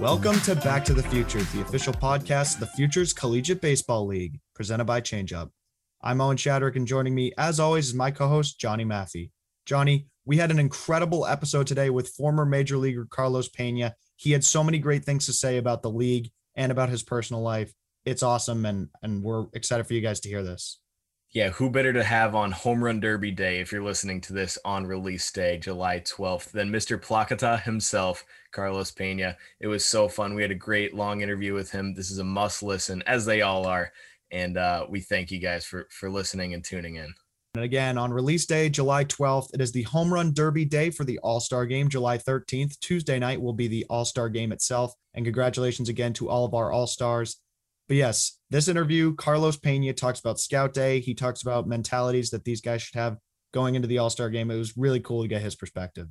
Welcome to Back to the Future, the official podcast of the Futures Collegiate Baseball League, presented by ChangeUp. I'm Owen Shadrick, and joining me, as always, is my co-host Johnny Maffey. Johnny, we had an incredible episode today with former Major Leaguer Carlos Pena. He had so many great things to say about the league and about his personal life. It's awesome, and and we're excited for you guys to hear this. Yeah, who better to have on Home Run Derby Day if you're listening to this on release day, July 12th, than Mr. Placata himself, Carlos Pena. It was so fun. We had a great long interview with him. This is a must listen, as they all are. And uh, we thank you guys for for listening and tuning in. And again, on release day, July 12th, it is the Home Run Derby Day for the All Star Game. July 13th, Tuesday night, will be the All Star Game itself. And congratulations again to all of our All Stars. But yes, this interview, Carlos Pena talks about Scout Day. He talks about mentalities that these guys should have going into the All Star game. It was really cool to get his perspective.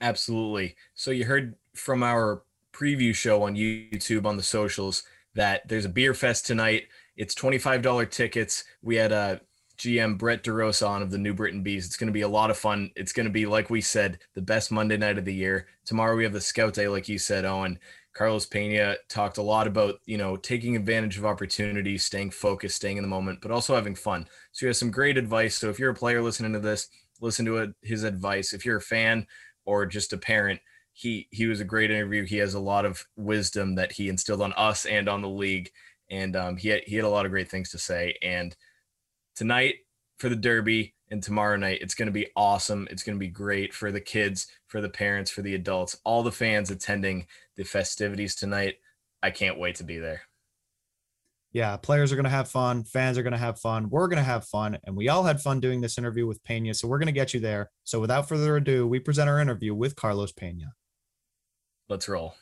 Absolutely. So you heard from our preview show on YouTube on the socials that there's a beer fest tonight. It's $25 tickets. We had uh, a GM Brett DeRosa on of the New Britain Bees. It's going to be a lot of fun. It's going to be, like we said, the best Monday night of the year. Tomorrow we have the Scout Day, like you said, Owen. Carlos Pena talked a lot about, you know, taking advantage of opportunities, staying focused, staying in the moment, but also having fun. So he has some great advice. So if you're a player listening to this, listen to it, his advice. If you're a fan or just a parent, he he was a great interview. He has a lot of wisdom that he instilled on us and on the league, and um, he had, he had a lot of great things to say. And tonight for the Derby and tomorrow night. It's going to be awesome. It's going to be great for the kids, for the parents, for the adults, all the fans attending the festivities tonight. I can't wait to be there. Yeah, players are going to have fun. Fans are going to have fun. We're going to have fun. And we all had fun doing this interview with Pena. So we're going to get you there. So without further ado, we present our interview with Carlos Pena. Let's roll.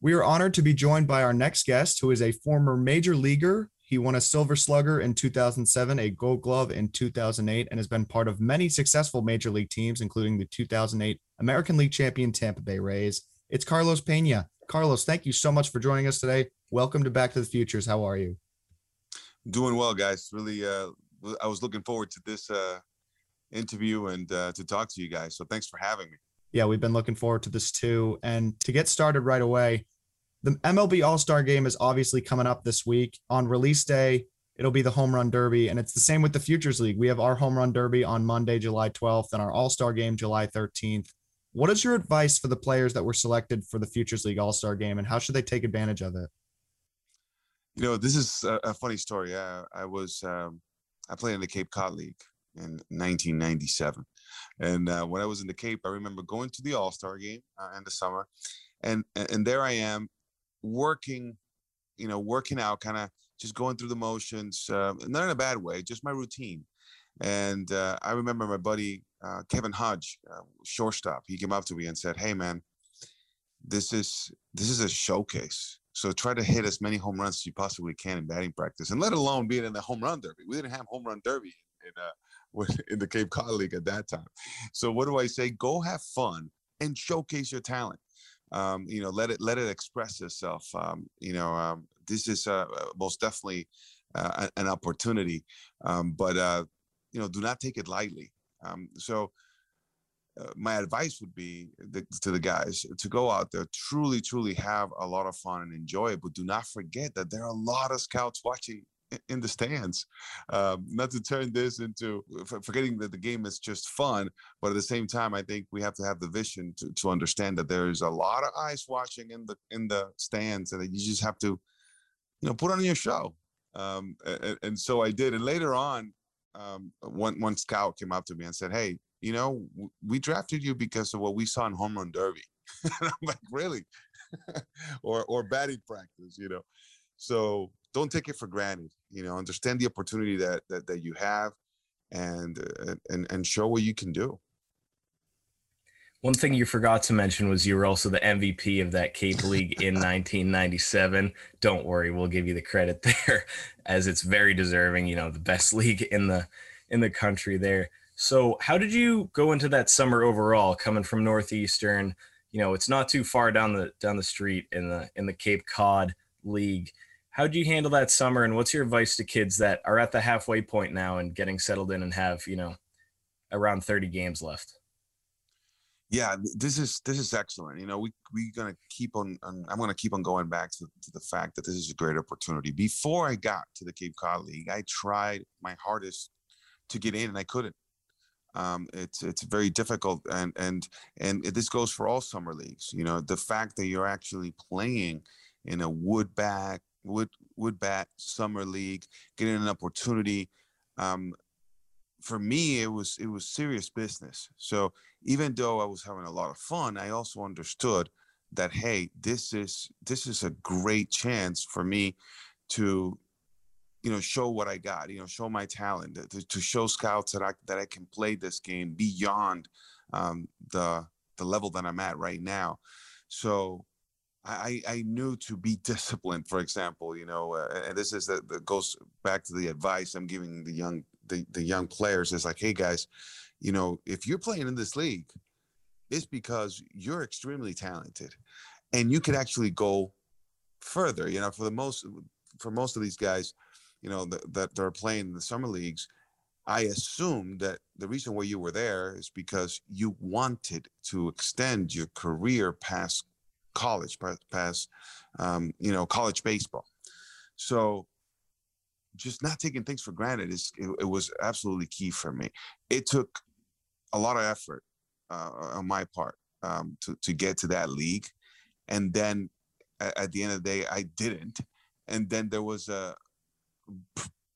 We are honored to be joined by our next guest, who is a former major leaguer he won a Silver Slugger in 2007, a Gold Glove in 2008, and has been part of many successful major league teams, including the 2008 American League champion Tampa Bay Rays. It's Carlos Pena. Carlos, thank you so much for joining us today. Welcome to Back to the Futures. How are you? Doing well, guys. Really, uh, I was looking forward to this uh, interview and uh, to talk to you guys. So thanks for having me. Yeah, we've been looking forward to this too. And to get started right away, the MLB All Star game is obviously coming up this week. On release day, it'll be the Home Run Derby. And it's the same with the Futures League. We have our Home Run Derby on Monday, July 12th, and our All Star game, July 13th. What is your advice for the players that were selected for the Futures League All Star game, and how should they take advantage of it? You know, this is a, a funny story. I, I was, um, I played in the Cape Cod League in 1997. And uh, when I was in the Cape, I remember going to the All Star game uh, in the summer. And, and there I am working, you know, working out, kind of just going through the motions, uh, not in a bad way, just my routine. And uh, I remember my buddy uh, Kevin Hodge, uh, shortstop. He came up to me and said, "Hey, man, this is this is a showcase. So try to hit as many home runs as you possibly can in batting practice, and let alone being in the home run derby. We didn't have home run derby in uh, in the Cape Cod League at that time. So what do I say? Go have fun and showcase your talent um, you know, let it let it express itself. Um, you know, um, this is uh, most definitely uh, an opportunity, um, but uh, you know, do not take it lightly. Um, so. Uh, my advice would be the, to the guys to go out there, truly, truly have a lot of fun and enjoy it. But do not forget that there are a lot of scouts watching in the stands. Um, not to turn this into forgetting that the game is just fun, but at the same time, I think we have to have the vision to, to understand that there is a lot of eyes watching in the in the stands, and that you just have to, you know, put on your show. Um, and, and, so I did. And later on, um, one one scout came up to me and said, "Hey, you know, we drafted you because of what we saw in home run derby." and I'm like, "Really?" or or batting practice, you know. So don't take it for granted. You know, understand the opportunity that that, that you have, and uh, and and show what you can do. One thing you forgot to mention was you were also the MVP of that Cape League in 1997. Don't worry, we'll give you the credit there, as it's very deserving. You know, the best league in the in the country there. So, how did you go into that summer overall, coming from Northeastern? You know, it's not too far down the down the street in the in the Cape Cod League. How do you handle that summer, and what's your advice to kids that are at the halfway point now and getting settled in and have you know around 30 games left? Yeah, this is this is excellent. You know, we we're gonna keep on. on I'm gonna keep on going back to, to the fact that this is a great opportunity. Before I got to the Cape Cod League, I tried my hardest to get in, and I couldn't. Um, it's it's very difficult, and and and this goes for all summer leagues. You know, the fact that you're actually playing in a wood back wood wood bat summer league, getting an opportunity. Um, for me, it was it was serious business. So even though I was having a lot of fun, I also understood that hey, this is this is a great chance for me to you know show what I got, you know, show my talent, to, to show scouts that I that I can play this game beyond um, the the level that I'm at right now. So I, I knew to be disciplined, for example, you know, uh, and this is that goes back to the advice I'm giving the young the, the young players is like, hey guys, you know, if you're playing in this league, it's because you're extremely talented, and you could actually go further. You know, for the most for most of these guys, you know, that that are playing in the summer leagues, I assume that the reason why you were there is because you wanted to extend your career past college, past um, you know college baseball. So just not taking things for granted is it, it, was absolutely key for me. It took a lot of effort uh, on my part um, to to get to that league, and then at, at, the end of the day, I didn't. And then there was a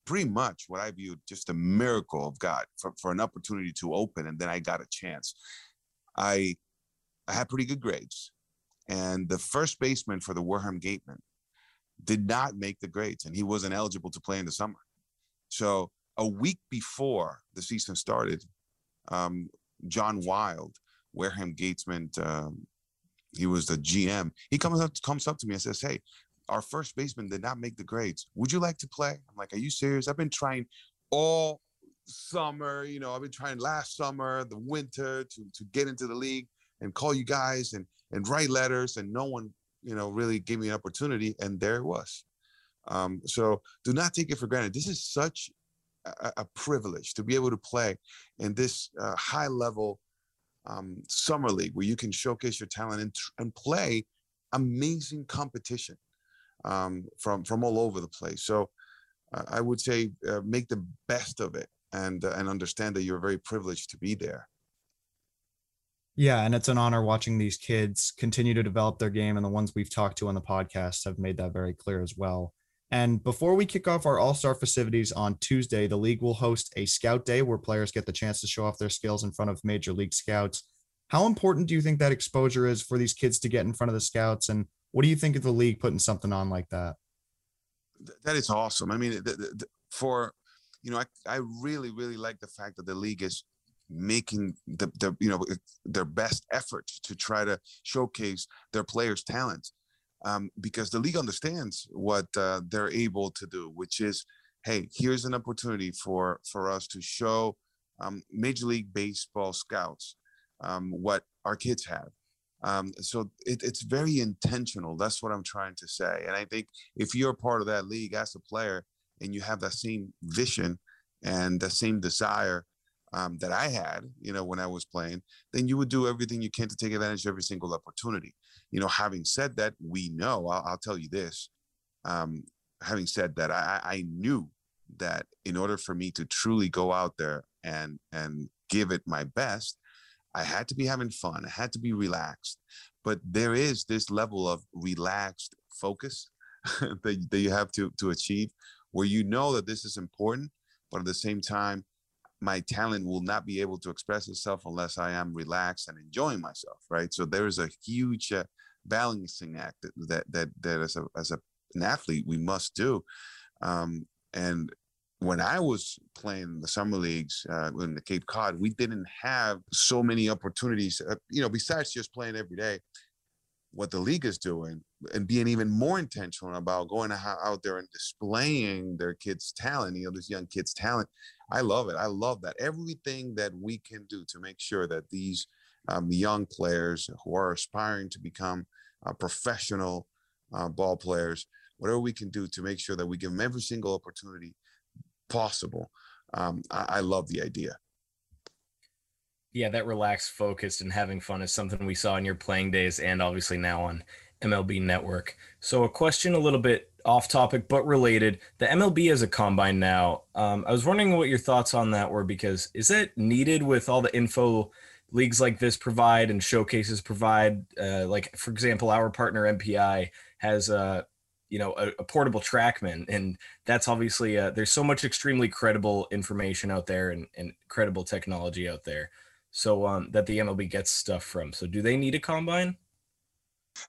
pretty much what I viewed just a miracle of God for, for an opportunity to open, and then I got a chance. I I had pretty good grades, and the first baseman for the Wareham Gatemen did not make the grades and he wasn't eligible to play in the summer. So a week before the season started, um, John Wylde, Wareham Gatemen, um, he was the GM. He comes up comes up to me and says, "Hey, our first baseman did not make the grades. Would you like to play?" I'm like, "Are you serious? I've been trying all summer. You know, I've been trying last summer, the winter, to to get into the league and call you guys and and write letters, and no one you know, really gave me an opportunity, and there it was. Um, so do not take it for granted. This is such a, a privilege to be able to play in this uh, high level um, summer league where you can showcase your talent and, and play amazing competition um, from from all over the place. So uh, I would say uh, make the best of it and uh, and understand that you're very privileged to be there. Yeah, and it's an honor watching these kids continue to develop their game, and the ones we've talked to on the podcast have made that very clear as well. And before we kick off our All Star festivities on Tuesday, the league will host a scout day where players get the chance to show off their skills in front of major league scouts. How important do you think that exposure is for these kids to get in front of the scouts? And what do you think of the league putting something on like that? That is awesome. I mean, for, you know, I, I really, really like the fact that the league is making the, the you know their best effort to try to showcase their players' talents um, because the league understands what uh, they're able to do, which is, hey, here's an opportunity for for us to show um, Major League Baseball scouts um, what our kids have. Um, so it, it's very intentional. That's what I'm trying to say. And I think if you're part of that league as a player and you have that same vision and the same desire um, that I had, you know, when I was playing, then you would do everything you can to take advantage of every single opportunity. You know, having said that, we know, I'll, I'll tell you this. Um, having said that, I, I knew that in order for me to truly go out there and and give it my best, I had to be having fun. I had to be relaxed. But there is this level of relaxed focus that, that you have to to achieve, where you know that this is important, but at the same time, my talent will not be able to express itself unless I am relaxed and enjoying myself, right? So there is a huge uh, balancing act that that that, as a as a, an athlete we must do. Um, and when I was playing the summer leagues uh, in the Cape Cod, we didn't have so many opportunities. Uh, you know, besides just playing every day, what the league is doing and being even more intentional about going out there and displaying their kids' talent, you know, this young kids' talent. I love it. I love that. Everything that we can do to make sure that these um, young players who are aspiring to become uh, professional uh, ball players, whatever we can do to make sure that we give them every single opportunity possible. Um, I, I love the idea. Yeah, that relaxed, focused, and having fun is something we saw in your playing days and obviously now on MLB Network. So, a question a little bit off topic but related. The MLB has a combine now. Um, I was wondering what your thoughts on that were because is that needed with all the info leagues like this provide and showcases provide? Uh, like, for example, our partner MPI has a you know a, a portable trackman and that's obviously uh, there's so much extremely credible information out there and, and credible technology out there so um, that the mlb gets stuff from so do they need a combine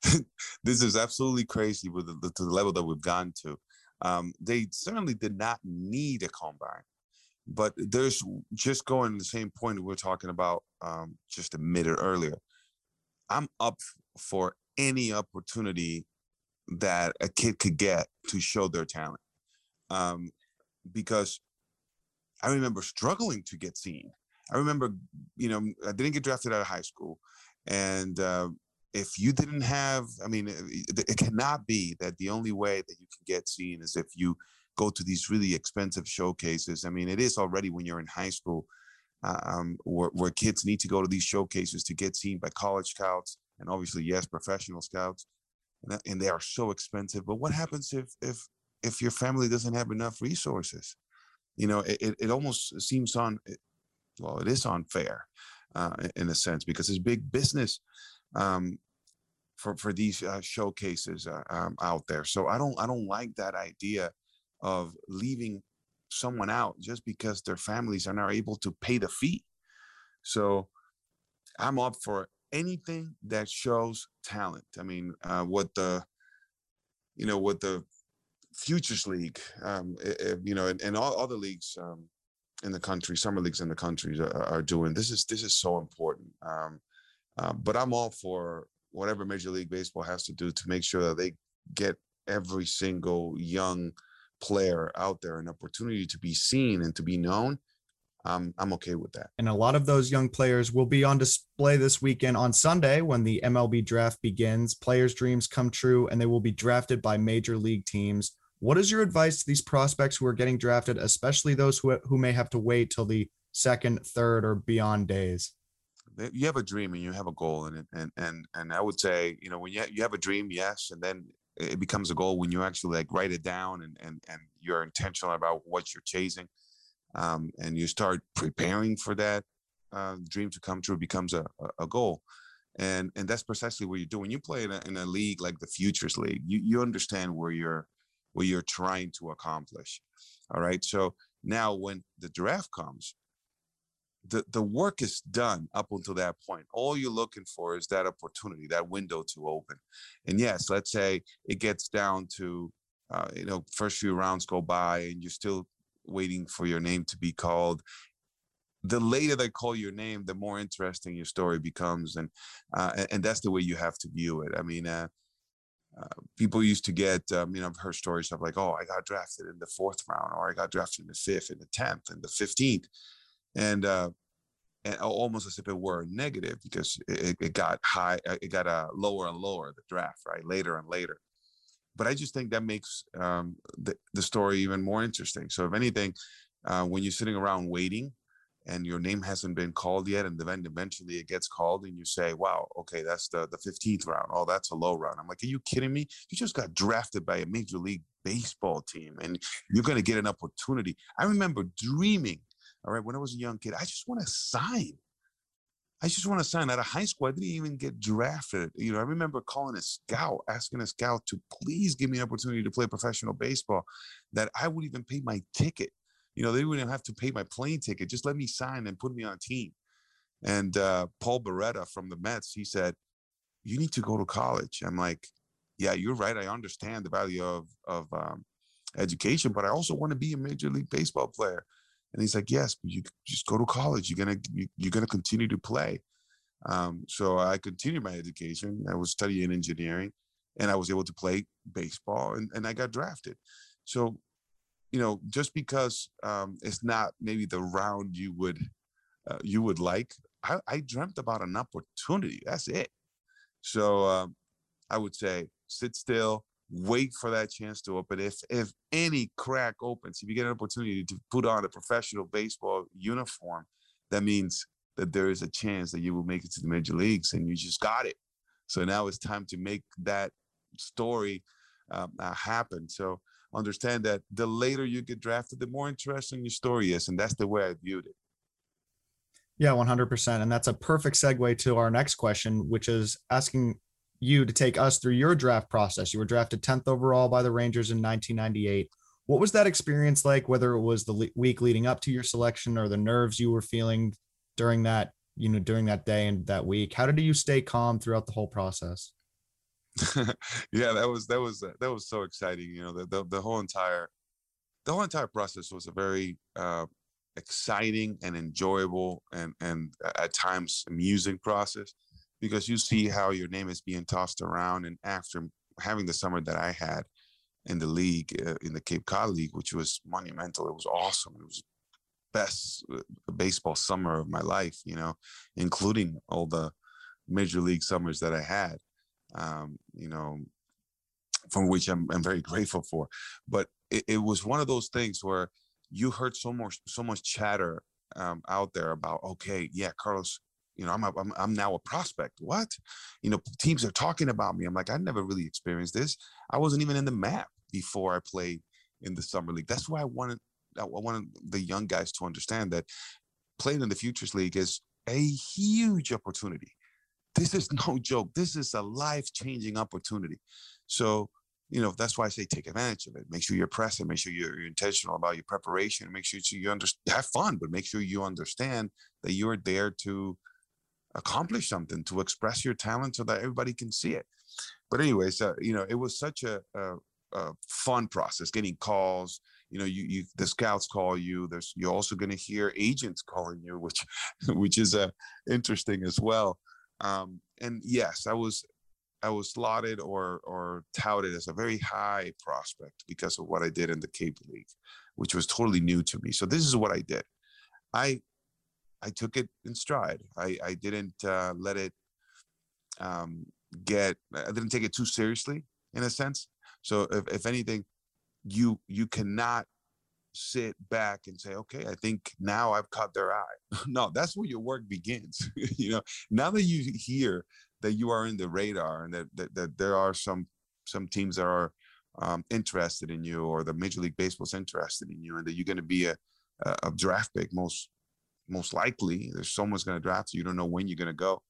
this is absolutely crazy with the, to the level that we've gone to. Um, they certainly did not need a combine, but there's just going to the same point we were talking about um, just a minute earlier. I'm up for any opportunity that a kid could get to show their talent, um, because I remember struggling to get seen. I remember, you know, I didn't get drafted out of high school, and uh, if you didn't have, I mean, it, it, cannot be that the only way that you can get seen is if you go to these really expensive showcases. I mean, it is already when you're in high school, uh, um, where, where kids need to go to these showcases to get seen by college scouts and obviously, yes, professional scouts, and, and they are so expensive. But what happens if if if your family doesn't have enough resources? You know, it, it almost seems on, well, it is unfair uh, in a sense because it's big business um, for for these uh, showcases uh, um, out there. So I don't I don't like that idea of leaving someone out just because their families are not able to pay the fee. So I'm up for anything that shows talent. I mean, uh, what the you know what the Futures League, um, you know, and, and all other leagues um, in the country, summer leagues in the country are, are doing. This is this is so important. Um, uh, but I'm all for whatever Major League Baseball has to do to make sure that they get every single young player out there an opportunity to be seen and to be known. Um, I'm okay with that. And a lot of those young players will be on display this weekend on Sunday when the MLB draft begins. Players' dreams come true and they will be drafted by major league teams. What is your advice to these prospects who are getting drafted, especially those who, who may have to wait till the second, third, or beyond days? you have a dream and you have a goal and and and and I would say you know when you you have a dream yes and then it becomes a goal when you actually like write it down and and and you're intentional about what you're chasing um, and you start preparing for that uh, dream to come true becomes a, a goal and and that's precisely what you do when you play in a, in a league like the futures league you you understand where you're what you're trying to accomplish all right so now when the draft comes the, the work is done up until that point. All you're looking for is that opportunity, that window to open. And yes, let's say it gets down to, uh, you know, first few rounds go by and you're still waiting for your name to be called. The later they call your name, the more interesting your story becomes, and uh, and that's the way you have to view it. I mean, uh, uh, people used to get, um, you know, I've heard stories of like, oh, I got drafted in the fourth round, or I got drafted in the fifth, in the tenth, in the fifteenth and uh, and almost as if it were negative because it, it got high, uh, it got uh, lower and lower the draft, right, later and later. But I just think that makes um, the, the story even more interesting. So if anything, uh, when you're sitting around waiting and your name hasn't been called yet, and then eventually it gets called, and you say, "Wow, okay, that's the the 15th round. Oh, that's a low round." I'm like, "Are you kidding me? You just got drafted by a major league baseball team, and you're going to get an opportunity." I remember dreaming all right. When I was a young kid, I just want to sign. I just want to sign. Out of high school, I didn't even get drafted. You know, I remember calling a scout, asking a scout to please give me an opportunity to play professional baseball, that I would even pay my ticket. You know, they wouldn't have to pay my plane ticket. Just let me sign and put me on a team. And uh, Paul Barretta from the Mets, he said, "You need to go to college." I'm like, "Yeah, you're right. I understand the value of of um, education, but I also want to be a major league baseball player." And he's like, yes, but you just go to college. You're gonna you, are gonna continue to play. Um, so I continued my education. I was studying engineering, and I was able to play baseball, and, and I got drafted. So, you know, just because um, it's not maybe the round you would uh, you would like, I, I, dreamt about an opportunity. That's it. So um, I would say sit still, wait for that chance to open. If if any crack opens, if you get an opportunity to put on a professional baseball uniform, that means that there is a chance that you will make it to the major leagues, and you just got it. So now it's time to make that story um, uh, happen. So understand that the later you get drafted, the more interesting your story is, and that's the way I viewed it. Yeah, 100%. And that's a perfect segue to our next question, which is asking you to take us through your draft process. You were drafted 10th overall by the Rangers in 1998. What was that experience like, whether it was the week leading up to your selection or the nerves you were feeling during that, you know, during that day and that week? How did you stay calm throughout the whole process? yeah, that was that was that was so exciting. You know, the the, the whole entire the whole entire process was a very uh, exciting and enjoyable and and at times amusing process because you see how your name is being tossed around and after having the summer that I had in the league uh, in the Cape Cod League which was monumental it was awesome it was best uh, baseball summer of my life you know including all the major league summers that I had um, you know from which I'm, I'm very grateful for but it, it was one of those things where you heard so much so much chatter um, out there about okay, yeah, Carlos, you know, I'm, a, I'm I'm now a prospect. What? You know, teams are talking about me. I'm like, I never really experienced this. I wasn't even in the map before I played in the summer league. That's why I wanted I wanted the young guys to understand that playing in the futures league is a huge opportunity. This is no joke. This is a life changing opportunity. So you know, that's why I say take advantage of it. Make sure you're present. Make sure you're, you're intentional about your preparation. Make sure you understand, have fun, but make sure you understand that you're there to accomplish something, to express your talent, so that everybody can see it. But anyways, uh, you know, it was such a, a, a, fun process. Getting calls, you know, you, you the scouts call you. There's you're also going to hear agents calling you, which which is uh, interesting as well. Um, and yes, I was I was slotted or or touted as a very high prospect because of what I did in the Cape League, which was totally new to me. So this is what I did. I I took it in stride. I I didn't uh, let it um, get. I didn't take it too seriously in a sense. So if, if anything, you you cannot sit back and say, okay, I think now I've caught their eye. no, that's where your work begins. you know, now that you hear that you are in the radar and that that, that there are some some teams that are um, interested in you or the Major League Baseball is interested in you and that you're going to be a, a draft pick most most likely. There's someone's going to draft you. You don't know when you're going to go.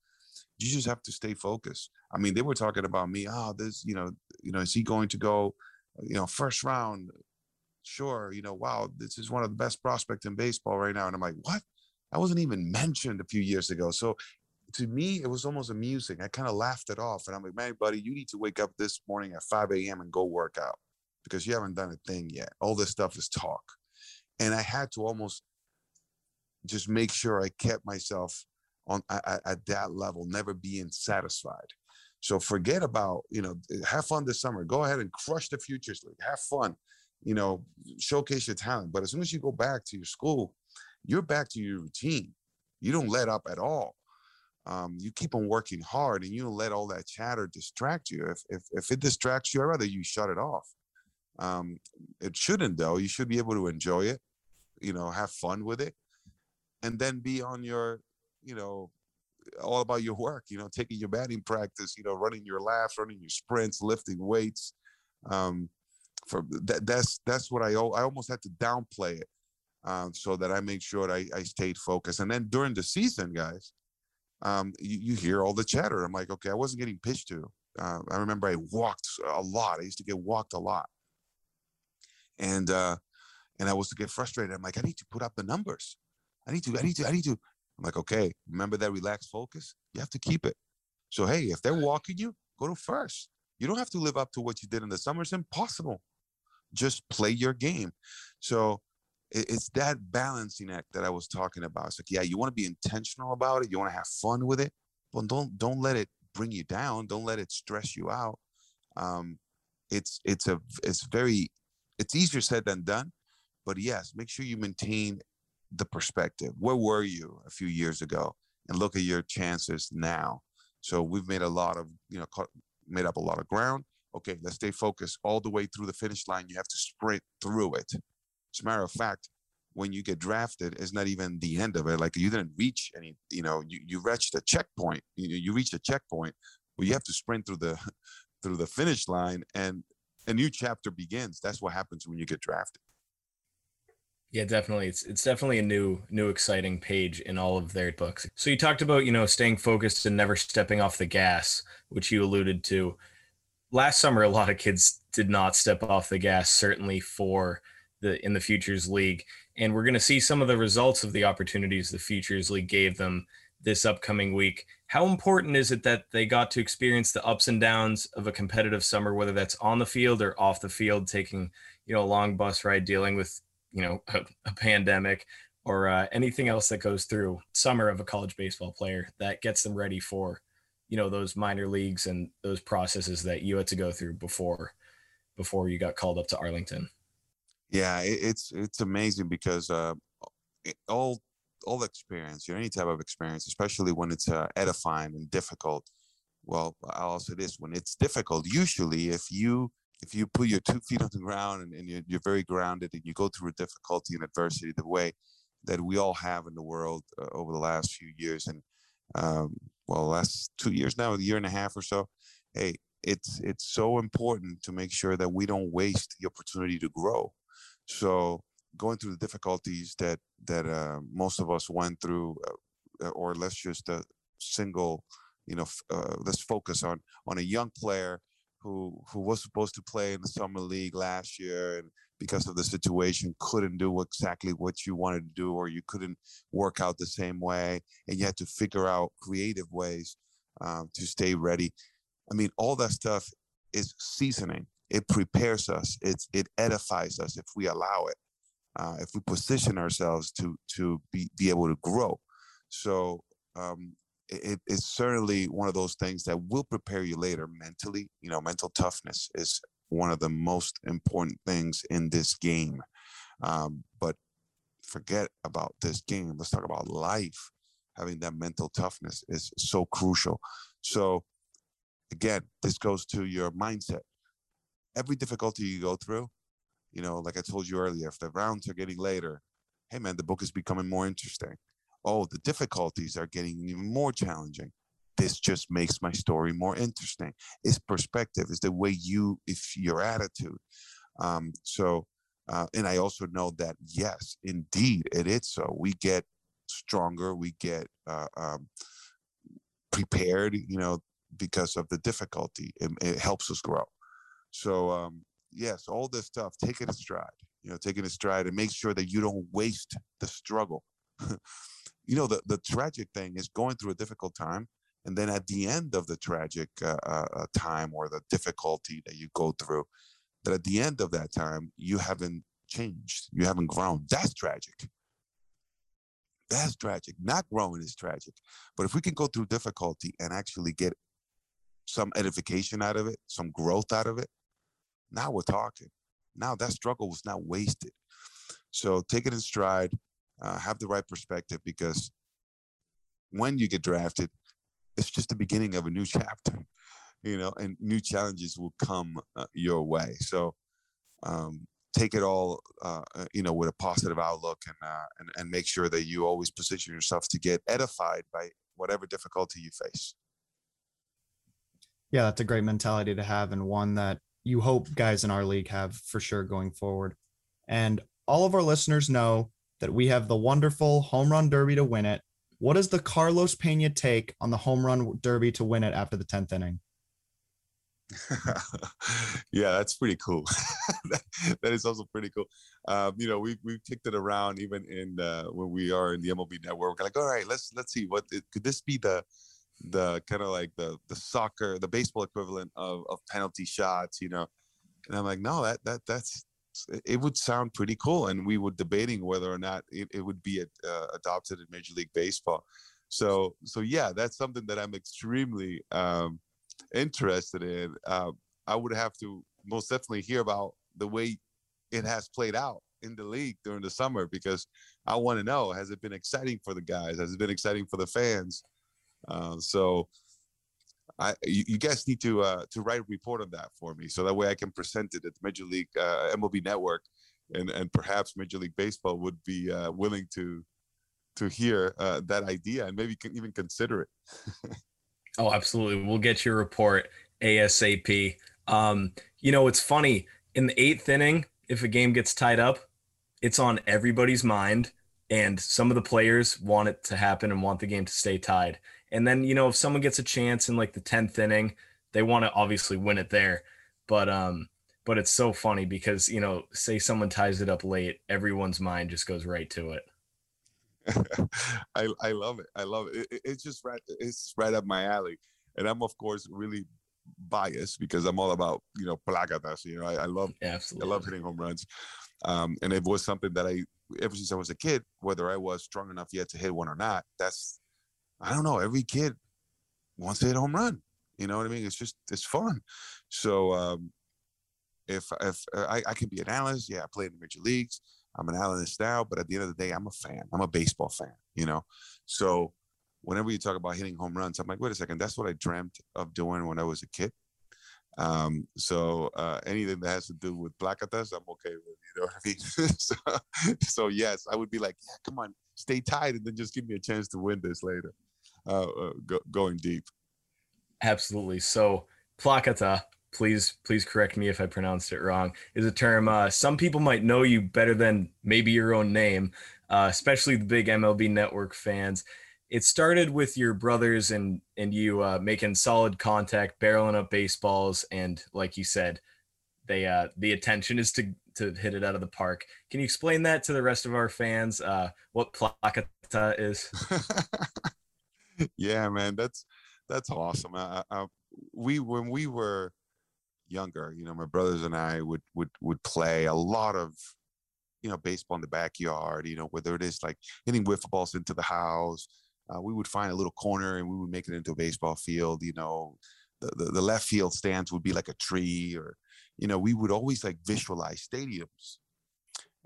You just have to stay focused. I mean, they were talking about me. Oh, this, you know, you know, is he going to go, you know, first round? Sure. You know, wow, this is one of the best prospects in baseball right now. And I'm like, what? I wasn't even mentioned a few years ago. So to me, it was almost amusing. I kind of laughed it off. And I'm like, man, buddy, you need to wake up this morning at 5 a.m. and go work out because you haven't done a thing yet. All this stuff is talk. And I had to almost just make sure I kept myself on at, at that level, never being satisfied. So forget about, you know, have fun this summer. Go ahead and crush the futures league. Have fun, you know, showcase your talent. But as soon as you go back to your school, you're back to your routine. You don't let up at all um, you keep on working hard and you don't let all that chatter distract you. If, if, if it distracts you, I'd rather you shut it off. Um, it shouldn't though. You should be able to enjoy it, you know, have fun with it and then be on your, you know, all about your work, you know, taking your batting practice, you know, running your laps, running your sprints, lifting weights. Um, for that, that's, that's what I, I almost had to downplay it. Um, so that I made sure I, I stayed focused. And then during the season, guys, um, you, you, hear all the chatter. I'm like, okay, I wasn't getting pitched to. Uh, I remember I walked a lot. I used to get walked a lot, and uh, and I was to get frustrated. I'm like, I need to put up the numbers. I need to. I need to. I need to. I'm like, okay, remember that relaxed focus. You have to keep it. So hey, if they're walking you, go to first. You don't have to live up to what you did in the summer. It's impossible. Just play your game. So it's that balancing act that I was talking about. It's like, yeah, you want to be intentional about it. You want to have fun with it, but don't don't let it bring you down. Don't let it stress you out. Um, it's it's a it's very it's easier said than done, but yes, make sure you maintain the perspective. Where were you a few years ago, and look at your chances now. So we've made a lot of you know made up a lot of ground. Okay, let's stay focused all the way through the finish line. You have to sprint through it. As a matter of fact, when you get drafted it's not even the end of it. Like you didn't reach any, you know, you, you reached a checkpoint. You you reached a checkpoint but you have to sprint through the through the finish line and a new chapter begins. That's what happens when you get drafted. Yeah, definitely. It's it's definitely a new new exciting page in all of their books. So you talked about, you know, staying focused and never stepping off the gas, which you alluded to. Last summer a lot of kids did not step off the gas certainly for the in the Futures League and we're going to see some of the results of the opportunities the Futures League gave them this upcoming week. How important is it that they got to experience the ups and downs of a competitive summer, whether that's on the field or off the field, taking you know a long bus ride, dealing with you know a, a pandemic or uh, anything else that goes through summer of a college baseball player that gets them ready for you know those minor leagues and those processes that you had to go through before before you got called up to Arlington. Yeah, it, it's it's amazing because uh, all all experience, you know, any type of experience, especially when it's uh, edifying and difficult. Well, I'll say this: when it's difficult, usually if you if you put your two feet on the ground and, and you're, you're very grounded and you go through a difficulty and adversity the way that we all have in the world uh, over the last few years and um, well last two years now a year and a half or so hey it's it's so important to make sure that we don't waste the opportunity to grow. So going through the difficulties that that uh, most of us went through, uh, or let's just a uh, single, you know, uh, let's focus on on a young player who who was supposed to play in the summer league last year and because of the situation couldn't do exactly what you wanted to do or you couldn't work out the same way and you had to figure out creative ways um, to stay ready. I mean all that stuff is seasoning. It prepares us. It's it edifies us if we allow it uh, if we position ourselves to to be be able to grow. So um, it, it's certainly one of those things that will prepare you later mentally. You know mental toughness is one of the most important things in this game. Um, but forget about this game. Let's talk about life. Having that mental toughness is so crucial. So again this goes to your mindset. Every difficulty you go through, you know, like I told you earlier, if the rounds are getting later, hey man, the book is becoming more interesting. Oh, the difficulties are getting even more challenging. This just makes my story more interesting. It's perspective, it's the way you, if your attitude. Um, so, uh, and I also know that yes, indeed, it is so. We get stronger, we get uh, um, prepared, you know, because of the difficulty. It, it helps us grow. So um, yes, all this stuff, take it in stride. You know, take it stride and make sure that you don't waste the struggle. you know, the the tragic thing is going through a difficult time, and then at the end of the tragic uh, uh, uh, time or the difficulty that you go through, that at the end of that time you haven't changed, you haven't grown. That's tragic. That's tragic. Not growing is tragic. But if we can go through difficulty and actually get some edification out of it, some growth out of it, now we're talking. Now that struggle was not wasted. So take it in stride, uh, have the right perspective because when you get drafted, it's just the beginning of a new chapter, you know, and new challenges will come uh, your way. So um, take it all, uh, uh you know, with a positive outlook and, uh, and and make sure that you always position yourself to get edified by whatever difficulty you face. Yeah, that's a great mentality to have and one that you hope guys in our league have for sure going forward. And all of our listeners know that we have the wonderful home run derby to win it. What does the Carlos Pena take on the home run derby to win it after the 10th inning? yeah, that's pretty cool. that, that is also pretty cool. Um, you know, we we've kicked it around even in uh, when we are in the MLB network. We're like, all right, let's let's see what could this be the the kind of like the the soccer, the baseball equivalent of of penalty shots, you know. And I'm like, no, that that that's it would sound pretty cool. And we were debating whether or not it, it would be uh, adopted in Major League Baseball. So so yeah, that's something that I'm extremely um, interested in. Uh, I would have to most definitely hear about the way it has played out in the league during the summer because I want to know has it been exciting for the guys? Has it been exciting for the fans? Uh, so I, you, you, guys need to uh, to write a report on that for me, so that way I can present it at the Major League uh, MLB Network, and and perhaps Major League Baseball would be uh, willing to to hear uh, that idea and maybe can even consider it. oh, absolutely. We'll get your report ASAP. Um, you know, it's funny in the eighth inning, if a game gets tied up, it's on everybody's mind. And some of the players want it to happen and want the game to stay tied. And then, you know, if someone gets a chance in like the 10th inning, they want to obviously win it there. But um, but it's so funny because you know, say someone ties it up late, everyone's mind just goes right to it. I I love it. I love it. it. It's just right. It's right up my alley, and I'm of course really biased because I'm all about you know placatas. You know, I, I love Absolutely. I love hitting home runs, um, and it was something that I ever since I was a kid, whether I was strong enough yet to hit one or not. That's I don't know. Every kid wants to hit a home run. You know what I mean? It's just it's fun. So um, if if uh, I, I can be an analyst, yeah, I play in the major leagues. I'm an analyst now, but at the end of the day, I'm a fan. I'm a baseball fan. You know, so whenever you talk about hitting home runs, I'm like, wait a second, that's what I dreamt of doing when I was a kid. Um, so uh, anything that has to do with placatas, I'm okay with. You know what I mean? so, so, yes, I would be like, yeah, come on, stay tied, and then just give me a chance to win this later. Uh, uh, go, going deep. Absolutely. So placata, please please correct me if I pronounced it wrong, is a term uh, some people might know you better than maybe your own name, uh, especially the big MLB Network fans. It started with your brothers and and you uh, making solid contact, barreling up baseballs, and like you said, they uh, the attention is to to hit it out of the park. Can you explain that to the rest of our fans? Uh, what placata is? yeah, man, that's that's awesome. I, I, we when we were younger, you know, my brothers and I would would would play a lot of, you know, baseball in the backyard. You know, whether it is like hitting wiffle balls into the house, uh, we would find a little corner and we would make it into a baseball field. You know, the, the, left field stands would be like a tree, or you know, we would always like visualize stadiums,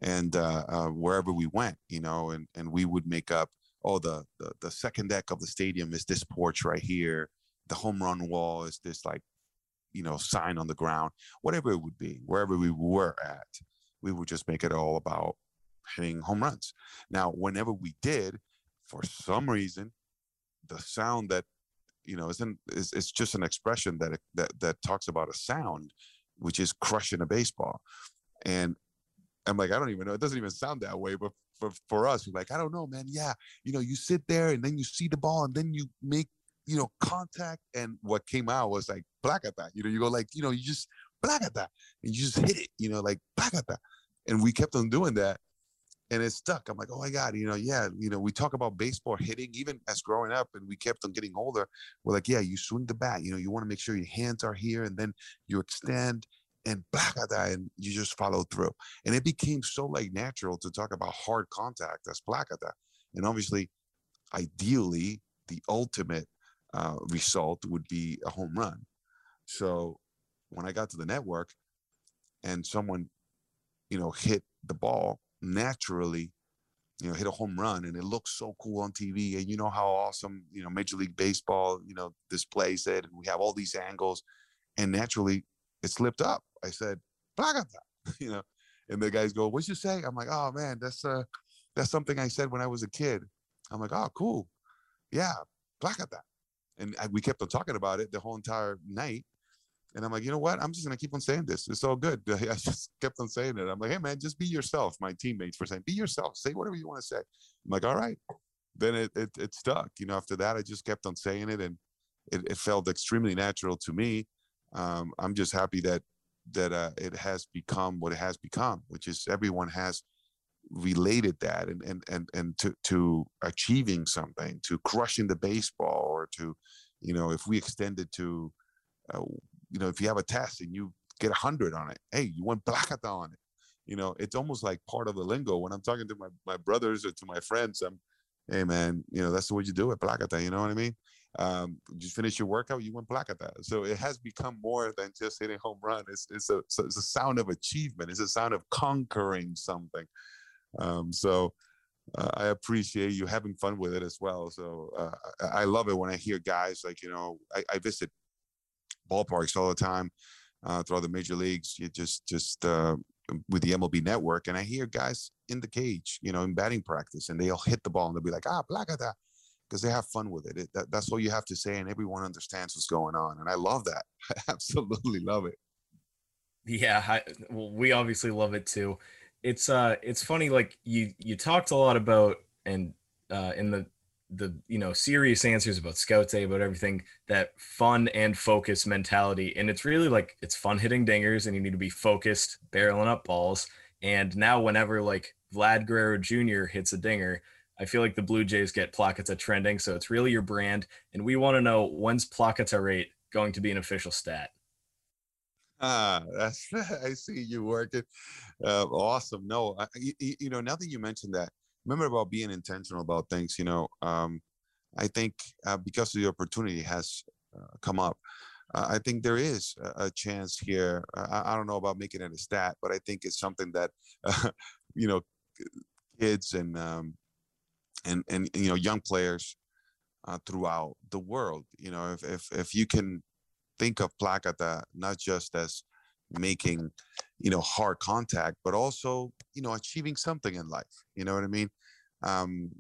and uh, uh, wherever we went, you know, and and we would make up oh, the, the, the second deck of the stadium is this porch right here. The home run wall is this like, you know, sign on the ground, whatever it would be, wherever we were at, we would just make it all about hitting home runs. Now, whenever we did, for some reason, the sound that you know isn't is it's just an expression that that that talks about a sound, which is crushing a baseball, and I'm like, I don't even know. It doesn't even sound that way, but for, for us, we're like, I don't know, man. Yeah, you know, you sit there and then you see the ball and then you make, you know, contact. And what came out was like placata. You know, you go like, you know, you just placata and you just hit it, you know, like placata. And we kept on doing that. And it stuck. I'm like, oh my God, you know, yeah, you know, we talk about baseball hitting, even as growing up, and we kept on getting older. We're like, yeah, you swing the bat, you know, you want to make sure your hands are here and then you extend and placata, and you just follow through. And it became so like natural to talk about hard contact as placata. And obviously, ideally, the ultimate uh, result would be a home run. So when I got to the network and someone, you know, hit the ball naturally, you know, hit a home run and it looks so cool on TV. And you know how awesome, you know, Major League Baseball, you know, displays it. And we have all these angles. And naturally, it slipped up. I said, Placata, you know, and the guys go, what'd you say? I'm like, oh man, that's uh that's something I said when I was a kid. I'm like, oh, cool. Yeah, Placata. And I, we kept on talking about it the whole entire night. And I'm like, you know what? I'm just gonna keep on saying this. It's all good. I just kept on saying it. I'm like, hey man, just be yourself. My teammates were saying, be yourself. Say whatever you want to say. I'm like, all right. Then it, it it stuck. You know, after that, I just kept on saying it, and it, it felt extremely natural to me um, I'm just happy that that uh, it has become what it has become, which is everyone has related that and and and and to to achieving something, to crushing the baseball, or to, you know, if we extend it to, uh, you know, if you have a test and you get a hundred on it, hey, you went placata on it. You know, it's almost like part of the lingo. When I'm talking to my my brothers or to my friends, I'm, hey man, you know, that's the way you do it, placata. You know what I mean? Um, you finish your workout, you went placata. So it has become more than just hitting home run. It's it's a it's a sound of achievement. It's a sound of conquering something. Um, so uh, I appreciate you having fun with it as well. So uh, I love it when I hear guys like you know I, I visit ballparks all the time uh, throughout the major leagues. You just just uh, with the MLB network and I hear guys in the cage, you know, in batting practice and they'll hit the ball and they'll be like, ah, placata, because they have fun with it. it that, that's all you have to say and everyone understands what's going on. And I love that. I absolutely love it. Yeah, I, well, we obviously love it too. It's uh, it's funny. Like you, you talked a lot about and uh, in the the you know serious answers about Scout Day, about everything that fun and focus mentality, and it's really like it's fun hitting dingers, and you need to be focused, barreling up balls. And now, whenever like Vlad Guerrero Jr. hits a dinger, I feel like the Blue Jays get Placata trending, so it's really your brand, and we want to know when's Placata rate going to be an official stat. Ah, that's I see you working. Uh, awesome. No, I, you, you know, now that you mentioned that, remember about being intentional about things. You know, um, I think uh, because the opportunity has uh, come up, uh, I think there is a, a chance here. I, I, don't know about making it a stat, but I think it's something that you know, kids and um, and and you know, young players uh, throughout the world. You know, if if if you can think of placata not just as making you know hard contact but also you know achieving something in life you know what i mean um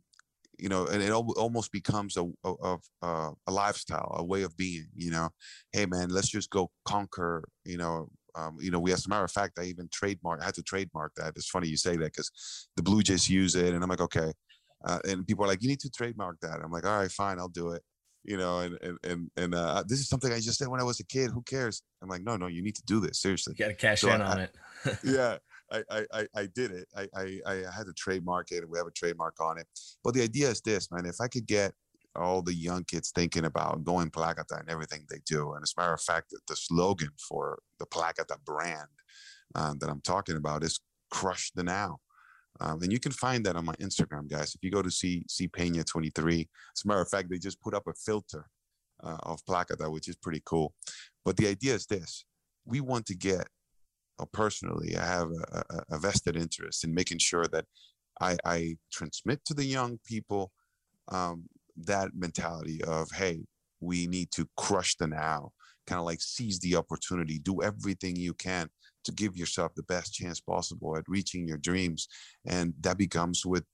you know and it almost becomes a, a, a, a lifestyle a way of being you know hey man let's just go conquer you know um, you know, we as a matter of fact, I even trademark. I had to trademark that. It's funny you say that because the Blue Jays use it, and I'm like, okay. Uh, and people are like, you need to trademark that. I'm like, all right, fine, I'll do it you know, and and and, and uh, this is something I just said when I was a kid. Who cares? I'm like, no, no, you need to do this seriously. You got to cash so in I, on it. yeah, I, I I did it. I, I I had to trademark it, and we have a trademark on it. But the idea is this, man. If I could get all the young kids thinking about going Placata and everything they do, and as a matter of fact, the slogan for the Placata brand um, that I'm talking about is "Crush the Now." Um, and you can find that on my Instagram, guys. If you go to see see Pena 23, as a matter of fact, they just put up a filter uh, of Placata, which is pretty cool. But the idea is this: we want to get, uh, personally, I have a, a, a, vested interest in making sure that I, I transmit to the young people um, that mentality of, hey, we need to crush the now, kind of like seize the opportunity, do everything you can to give yourself the best chance possible at reaching your dreams and that becomes with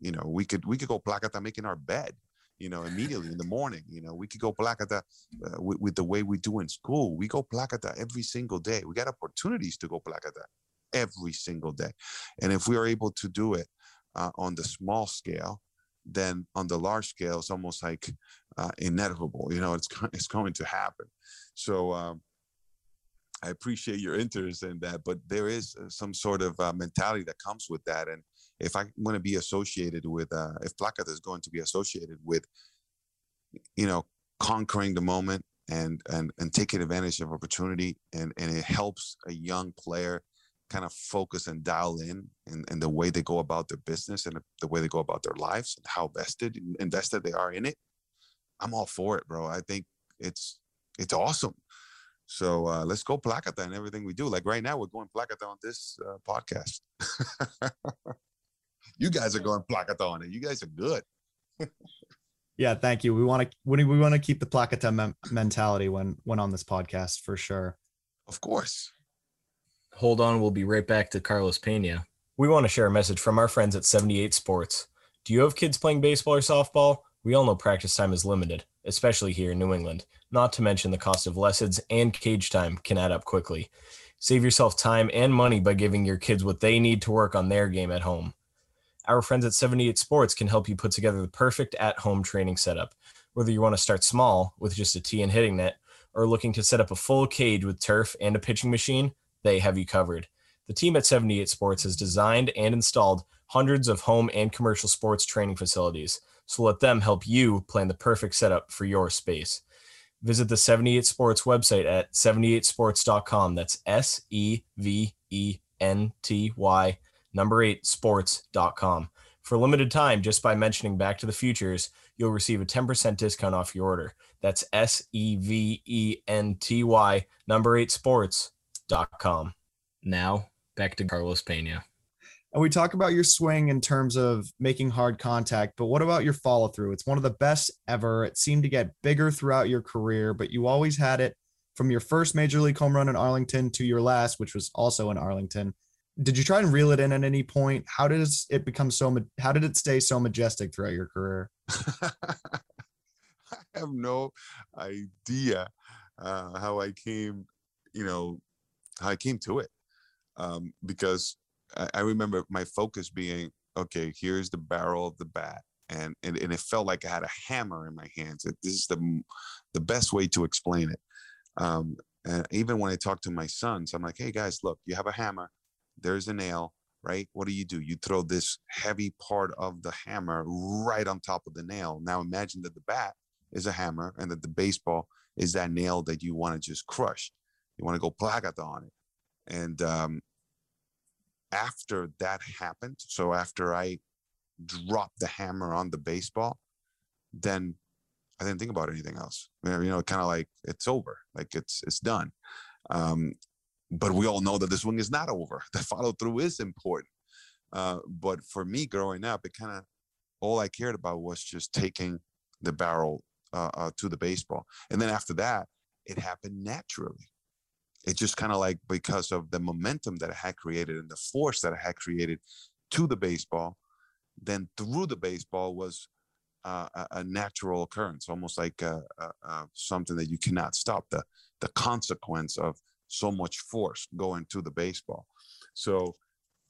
you know we could we could go placata making our bed you know immediately in the morning you know we could go placata uh, with, with, the way we do in school. We go placata every single day. We got opportunities to go placata every single day. And if we are able to do it uh, on the small scale then on the large scale it's almost like uh, inevitable you know it's it's going to happen. So um, I appreciate your interest in that, but there is uh, some sort of uh, mentality that comes with that. And if I want to be associated with, uh, if Placata is going to be associated with, you know, conquering the moment and and and taking advantage of opportunity, and and it helps a young player kind of focus and dial in and, and the way they go about their business and the way they go about their lives and how vested invested they are in it. I'm all for it, bro. I think it's it's awesome. So uh, let's go Placata and everything we do. Like right now, we're going Placata on this uh, podcast. you guys are going Placata on it. You guys are good. yeah, thank you. We want to we, we want to keep the Placata mem- mentality when when on this podcast for sure. Of course. Hold on, we'll be right back to Carlos Pena. We want to share a message from our friends at 78 Sports. Do you have kids playing baseball or softball? We all know practice time is limited, especially here in New England, not to mention the cost of lessons and cage time can add up quickly. Save yourself time and money by giving your kids what they need to work on their game at home. Our friends at 78 Sports can help you put together the perfect at home training setup. Whether you want to start small with just a tee and hitting net or looking to set up a full cage with turf and a pitching machine, they have you covered. The team at 78 Sports has designed and installed hundreds of home and commercial sports training facilities so let them help you plan the perfect setup for your space. Visit the 78 Sports website at 78sports.com. That's S E V E N T Y number 8 sports.com. For limited time, just by mentioning Back to the Futures, you'll receive a 10% discount off your order. That's S E V E N T Y number 8 sports.com. Now, back to Carlos Pena. And we talk about your swing in terms of making hard contact, but what about your follow through? It's one of the best ever. It seemed to get bigger throughout your career, but you always had it from your first major league home run in Arlington to your last, which was also in Arlington. did you try and reel it in at any point? How does it become so? How did it stay so majestic throughout your career? I have no idea uh, how I came, you know, how I came to it. Um, because I, remember my focus being, okay, here's the barrel of the bat. And, and, and it felt like I had a hammer in my hands. This is the, the best way to explain it. Um, and even when I talk to my sons, I'm like, hey guys, look, you have a hammer, there's a nail, right? What do you do? You throw this heavy part of the hammer right on top of the nail. Now imagine that the bat is a hammer and that the baseball is that nail that you want to just crush. You want to go placata on it. And um, after that happened, so after I dropped the hammer on the baseball, then I didn't think about anything else. You know, kind of like it's over, like it's it's done. Um, but we all know that this swing is not over. The follow through is important. Uh, but for me, growing up, it kind of all I cared about was just taking the barrel uh, uh, to the baseball. And then after that, it happened naturally. It just kind of like because of the momentum that I had created and the force that I had created to the baseball, then through the baseball was uh, a, a, natural occurrence, almost like uh, uh, something that you cannot stop. The the consequence of so much force going to the baseball. So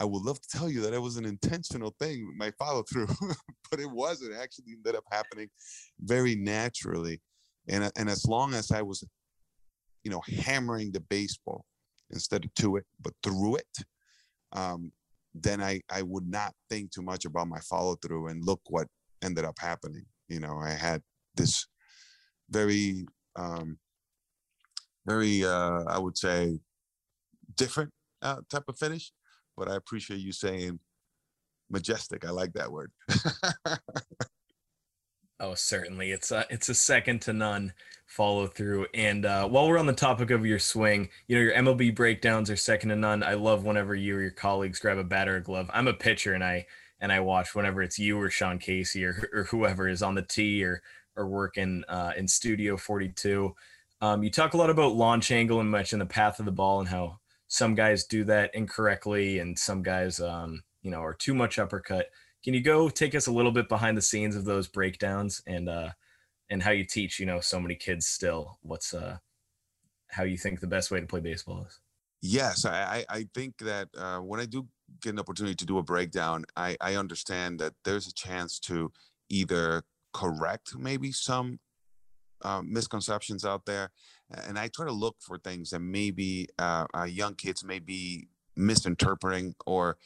I would love to tell you that it was an intentional thing, my follow through, but it wasn't. It actually ended up happening very naturally. And, and as long as I was, you know, hammering the baseball instead of to it, but through it, um, then I, I would not think too much about my follow through and look what ended up happening. You know, I had this very, um, very, uh, I would say, different uh, type of finish but I appreciate you saying majestic. I like that word. oh, certainly. It's a, it's a second to none follow through. And uh, while we're on the topic of your swing, you know, your MLB breakdowns are second to none. I love whenever you or your colleagues grab a bat or a glove. I'm a pitcher and I, and I watch whenever it's you or Sean Casey or, or whoever is on the tee or, or working uh, in Studio 42. Um, you talk a lot about launch angle and much in the path of the ball and how some guys do that incorrectly and some guys um, you know are too much uppercut can you go take us a little bit behind the scenes of those breakdowns and uh and how you teach you know so many kids still what's uh how you think the best way to play baseball is? Yes i i think that uh, when i do get an opportunity to do a breakdown i i understand that there's a chance to either correct maybe some uh, misconceptions out there and I try to look for things that maybe uh, uh, young kids may be misinterpreting or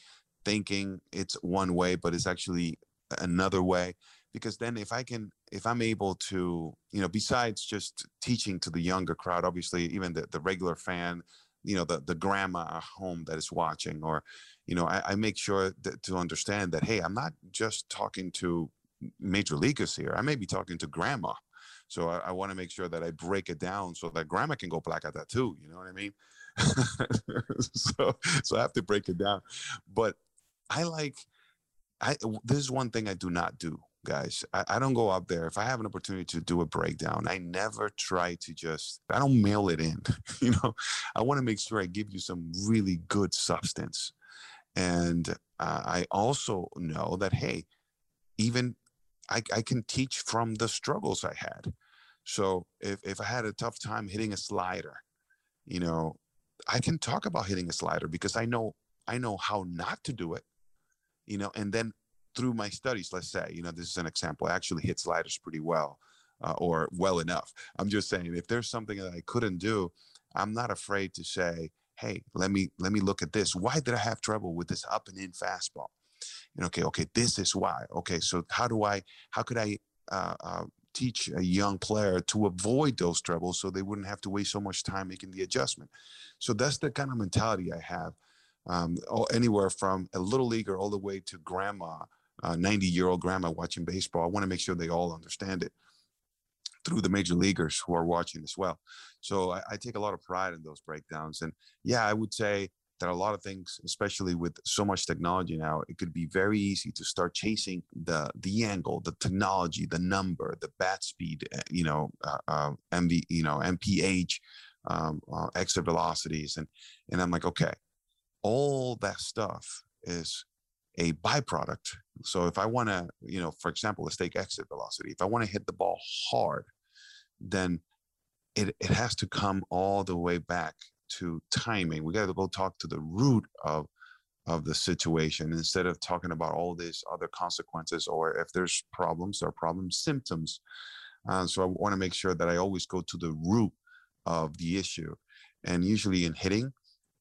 thinking it's one way, but it's actually another way. Because then, if I can, if I'm able to, you know, besides just teaching to the younger crowd, obviously, even the, the regular fan, you know, the, the grandma at home that is watching, or, you know, I, I make sure that, to understand that, hey, I'm not just talking to major leaguers here. I may be talking to grandma so I, I want to make sure that I break it down so that grandma can go black at that too. You know what I mean? so so I have to break it down. But I like I this is one thing I do not do, guys. I, I don't go out there. If I have an opportunity to do a breakdown, I never try to just I don't mail it in. you know, I want to make sure I give you some really good substance. And uh, I also know that hey, even I, I can teach from the struggles I had. So if, if I had a tough time hitting a slider, you know, I can talk about hitting a slider because I know I know how not to do it, you know, and then through my studies, let's say, you know, this is an example. I actually hit sliders pretty well uh, or well enough. I'm just saying if there's something that I couldn't do, I'm not afraid to say, hey, let me let me look at this. Why did I have trouble with this up and in fastball? And okay, okay, this is why. Okay, so how do I, how could I uh, uh, teach a young player to avoid those troubles so they wouldn't have to waste so much time making the adjustment? So that's the kind of mentality I have. Um, anywhere from a little leaguer all the way to grandma, 90 uh, year old grandma watching baseball. I want to make sure they all understand it through the major leaguers who are watching as well. So I, I, take a lot of pride in those breakdowns. And yeah, I would say that a lot of things, especially with so much technology now, it could be very easy to start chasing the the angle, the technology, the number, the bat speed, eh, you know, uh, uh, MV, you know, MPH, um, uh, exit velocities, and and I'm like, okay, all that stuff is a byproduct. So if I want to, you know, for example, let's take exit velocity. If I want to hit the ball hard, then it, it has to come all the way back to timing. We got to go talk to the root of of the situation instead of talking about all these other consequences or if there's problems or problem symptoms. Uh, so I want to make sure that I always go to the root of the issue. And usually in hitting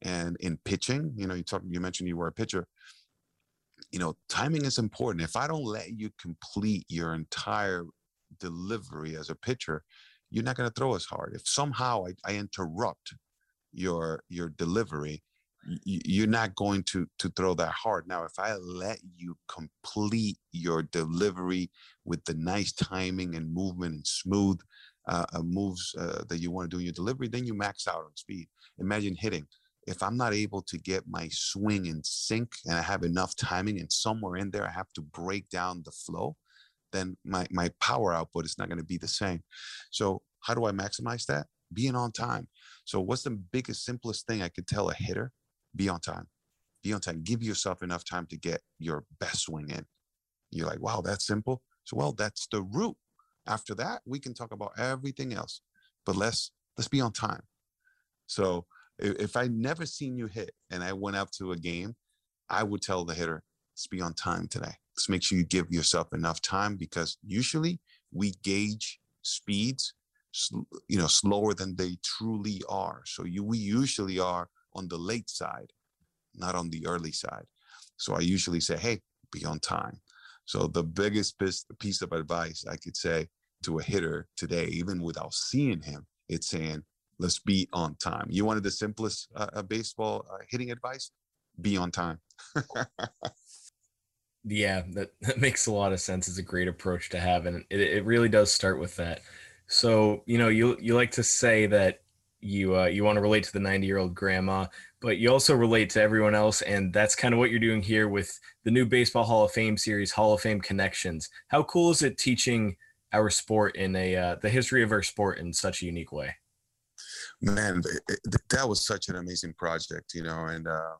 and in pitching, you know, you talk, you mentioned you were a pitcher. You know, timing is important. If I don't let you complete your entire delivery as a pitcher, you're not going to throw as hard. If somehow I, I interrupt your your delivery, you're not going to to throw that hard now if i let you complete your delivery with the nice timing and movement and smooth uh, uh, moves uh, that you want to do in your delivery then you max out on speed imagine hitting if i'm not able to get my swing in sync and i have enough timing and somewhere in there i have to break down the flow then my my power output is not going to be the same so how do i maximize that being on time so what's the biggest simplest thing i could tell a hitter be on time. Be on time. Give yourself enough time to get your best swing in. You're like, wow, that's simple. So, well, that's the root. After that, we can talk about everything else. But let's let's be on time. So if, I never seen you hit and I went up to a game, I would tell the hitter, let's be on time today. Let's make sure you give yourself enough time because usually we gauge speeds, you know, slower than they truly are. So you, we usually are on the late side, not on the early side. So I usually say, hey, be on time. So the biggest piece of advice I could say to a hitter today, even without seeing him, it's saying, let's be on time. You wanted the simplest uh, uh baseball uh, hitting advice? Be on time. yeah, that, that makes a lot of sense. It's a great approach to have. And it, it really does start with that. So, you know, you, you like to say that you uh, you want to relate to the 90 year old grandma but you also relate to everyone else and that's kind of what you're doing here with the new baseball hall of fame series hall of fame connections how cool is it teaching our sport in a uh, the history of our sport in such a unique way man it, it, that was such an amazing project you know and uh,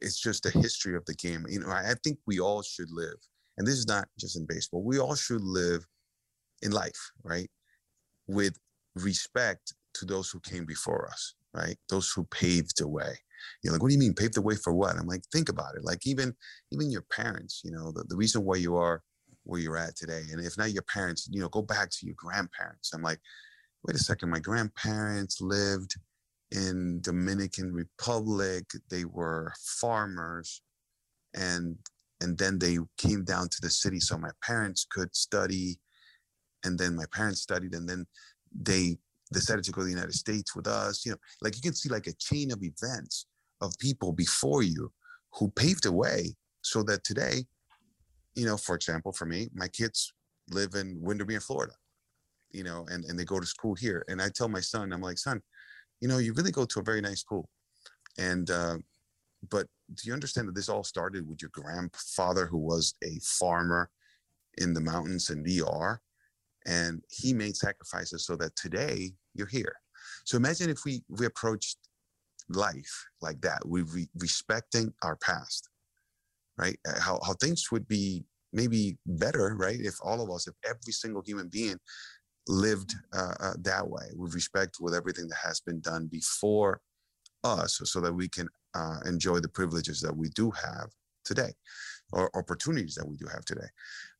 it's just the history of the game you know I, I think we all should live and this is not just in baseball we all should live in life right with respect to those who came before us, right? Those who paved the way. You're like, what do you mean paved the way for what? I'm like, think about it. Like even even your parents, you know, the, the reason why you are where you're at today. And if not your parents, you know, go back to your grandparents. I'm like, wait a second, my grandparents lived in Dominican Republic. They were farmers and and then they came down to the city so my parents could study and then my parents studied and then they decided to go to the United States with us. You know, like you can see like a chain of events of people before you who paved the way so that today, you know, for example, for me, my kids live in Windermere, Florida, you know, and, and they go to school here. And I tell my son, I'm like, son, you know, you really go to a very nice school. And, uh, but do you understand that this all started with your grandfather who was a farmer in the mountains in DR? and he made sacrifices so that today you're here so imagine if we we approached life like that we re- respecting our past right uh, how, how things would be maybe better right if all of us if every single human being lived uh, uh, that way with respect with everything that has been done before us so that we can uh, enjoy the privileges that we do have today or opportunities that we do have today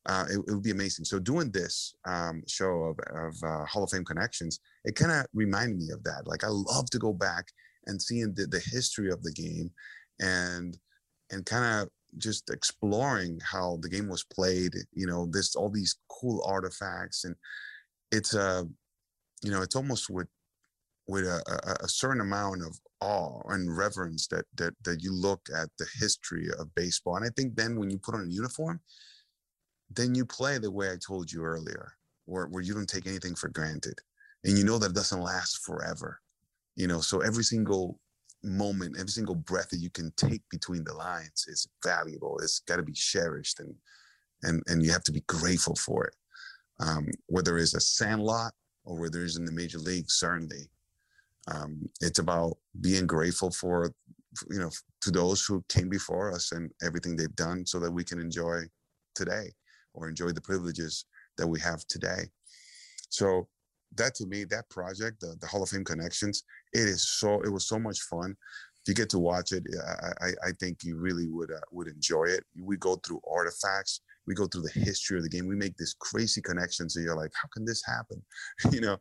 uh, it, it, would be amazing. So doing this um, show of, of uh, Hall of Fame connections, it kind of reminded me of that. Like I love to go back and seeing the, the history of the game, and and kind of just exploring how the game was played. You know, this all these cool artifacts, and it's a, you know, it's almost with with a, a, a certain amount of awe and reverence that that that you look at the history of baseball. And I think then when you put on a uniform then you play the way I told you earlier, where, where you don't take anything for granted. And you know that it doesn't last forever. You know, so every single moment, every single breath that you can take between the lines is valuable. It's got to be cherished and and and you have to be grateful for it. Um, whether it's a sandlot or whether it's in the major league, certainly. Um, it's about being grateful for you know, to those who came before us and everything they've done so that we can enjoy today or enjoy the privileges that we have today. So that to me, that project, the, the Hall of Fame connections, it is so, it was so much fun. If you get to watch it, I, I, I think you really would, uh, would enjoy it. We go through artifacts we go through the history of the game. We make this crazy connection. So you're like, how can this happen? you know,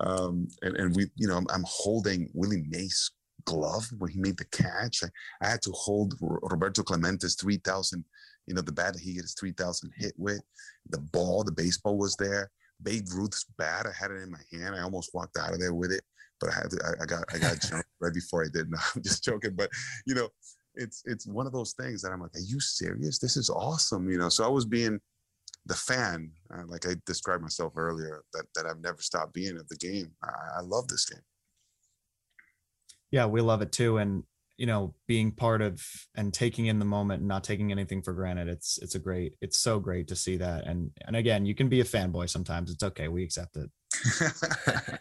um, and, and we, you know, I'm, I'm holding Willie Mays glove when he made the catch. I, I had to hold Roberto Clemente's 3000, you know, the bat that he hit his 3000 hit with. The ball, the baseball was there. Babe Ruth's bat, I had it in my hand. I almost walked out of there with it, but I had to, I, I got, I got jumped right before I did. No, I'm just joking. But, you know, it's it's one of those things that I'm like, are you serious? This is awesome, you know. So I was being the fan, uh, like I described myself earlier, that that I've never stopped being of the game. I, I love this game. Yeah, we love it too, and you know, being part of and taking in the moment and not taking anything for granted. It's it's a great, it's so great to see that. And and again, you can be a fanboy sometimes. It's okay. We accept it.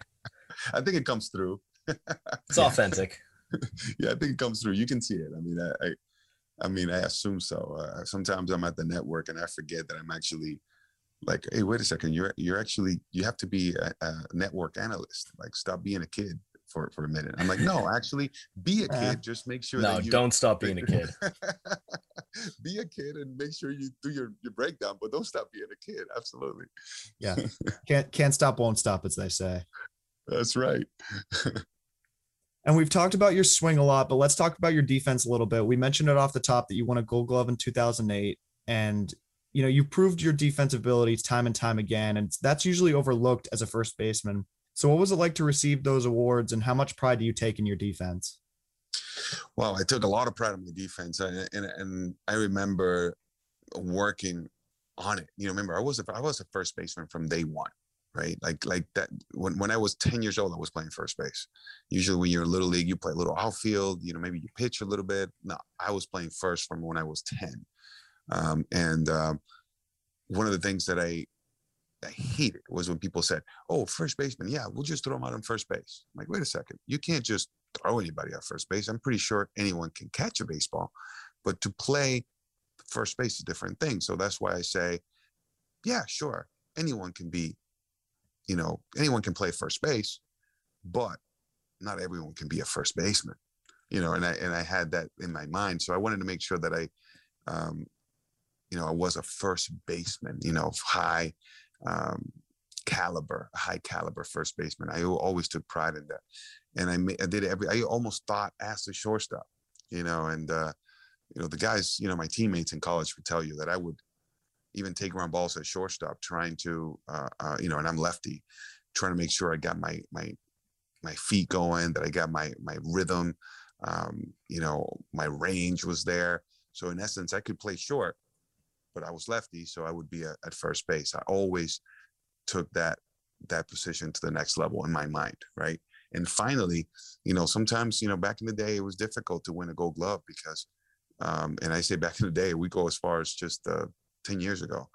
I think it comes through. it's authentic. yeah, I think it comes through. You can see it. I mean, I, I, I mean, I assume so. Uh, sometimes I'm at the network and I forget that I'm actually like, hey, wait a second, you're you're actually you have to be a, a network analyst. Like, stop being a kid for for a minute. I'm like, no, actually, be a kid. Just make sure. No, that you, don't stop being a kid. be a kid and make sure you do your your breakdown, but don't stop being a kid. Absolutely. Yeah, can't can't stop, won't stop, as they say. That's right. And we've talked about your swing a lot, but let's talk about your defense a little bit. We mentioned it off the top that you won a gold glove in 2008 and you know, you proved your defensive abilities time and time again and that's usually overlooked as a first baseman. So what was it like to receive those awards and how much pride do you take in your defense? Well, I took a lot of pride in my defense and, and, and I remember working on it. You know, remember I was a, I was a first baseman from day one right? Like like that when, when I was 10 years old, I was playing first base. Usually when you're in little league, you play a little outfield, you know, maybe you pitch a little bit. No, I was playing first from when I was 10. Um, and um, one of the things that I I hated was when people said, "Oh, first baseman, yeah, we'll just throw him out on first base." I'm like, wait a second, you can't just throw anybody at first base. I'm pretty sure anyone can catch a baseball, but to play first base is a different thing. So that's why I say, yeah, sure, anyone can be you know, anyone can play first base, but not everyone can be a first baseman. You know, and I and I had that in my mind. So I wanted to make sure that I um, you know, I was a first baseman, you know, high um, caliber, high caliber first baseman. I always took pride in that. And I, I did every, I almost thought as a shortstop, you know, and, uh, you know, the guys, you know, my teammates in college would tell you that I would even take ground balls at shortstop, trying to, uh, uh, you know, and I'm lefty, trying to make sure I got my my my feet going, that I got my my rhythm, um, you know, my range was there. So in essence, I could play short, but I was lefty, so I would be a, at first base. I always took that that position to the next level in my mind, right? And finally, you know, sometimes, you know, back in the day, it was difficult to win a Gold Glove because, um, and I say back in the day, we go as far as just uh, 10 years ago.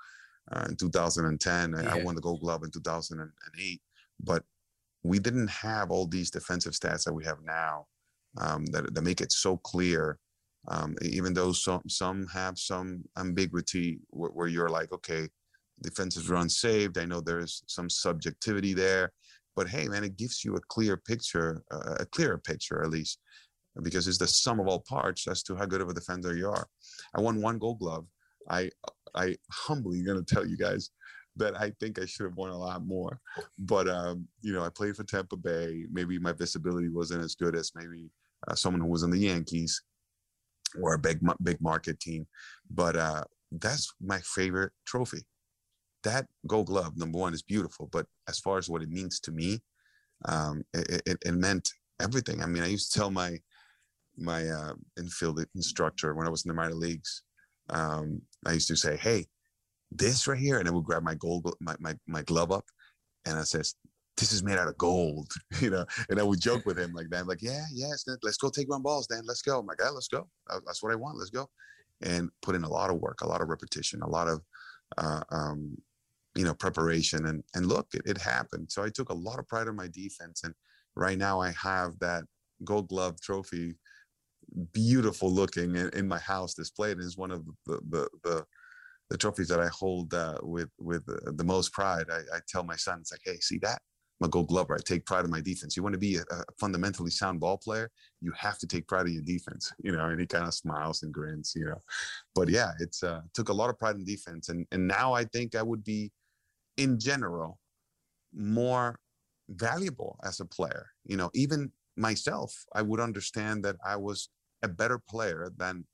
Uh, in 2010, yeah. I won the Gold Glove in 2008, but we didn't have all these defensive stats that we have now um, that, that make it so clear. Um, even though some some have some ambiguity where, where, you're like, okay, defensive run saved. I know there's some subjectivity there, but hey, man, it gives you a clear picture, uh, a clearer picture at least, because it's the sum of all parts as to how good of a defender you are. I won one Gold Glove. I I humbly going to tell you guys that I think I should have won a lot more. But um, you know, I played for Tampa Bay. Maybe my visibility wasn't as good as maybe uh, someone who was in the Yankees or a big big market team. But uh, that's my favorite trophy. That Gold Glove, number one, is beautiful. But as far as what it means to me, um, it, it, it, meant everything. I mean, I used to tell my my uh, infield instructor when I was in the minor leagues um, I used to say, "Hey, this right here," and I would grab my gold, my my, my glove up, and I says, "This is made out of gold," you know. And I would joke with him like that, I'm like, "Yeah, yeah, let's go take one balls, Dan. Let's go, my guy. Let's go. That's what I want. Let's go." And put in a lot of work, a lot of repetition, a lot of, uh, um, you know, preparation, and and look, it, it happened. So I took a lot of pride in my defense, and right now I have that Gold Glove trophy beautiful looking in, in my house displayed. It's one of the the the, the trophies that I hold uh, with with the most pride. I, I, tell my son, it's like, hey, see that? I'm a Gold Glover. I take pride in my defense. You want to be a, a, fundamentally sound ball player, you have to take pride in your defense, you know. And he kind of smiles and grins, you know. But yeah, it's uh, took a lot of pride in defense, and and now I think I would be, in general, more valuable as a player. You know, even myself, I would understand that I was a better player than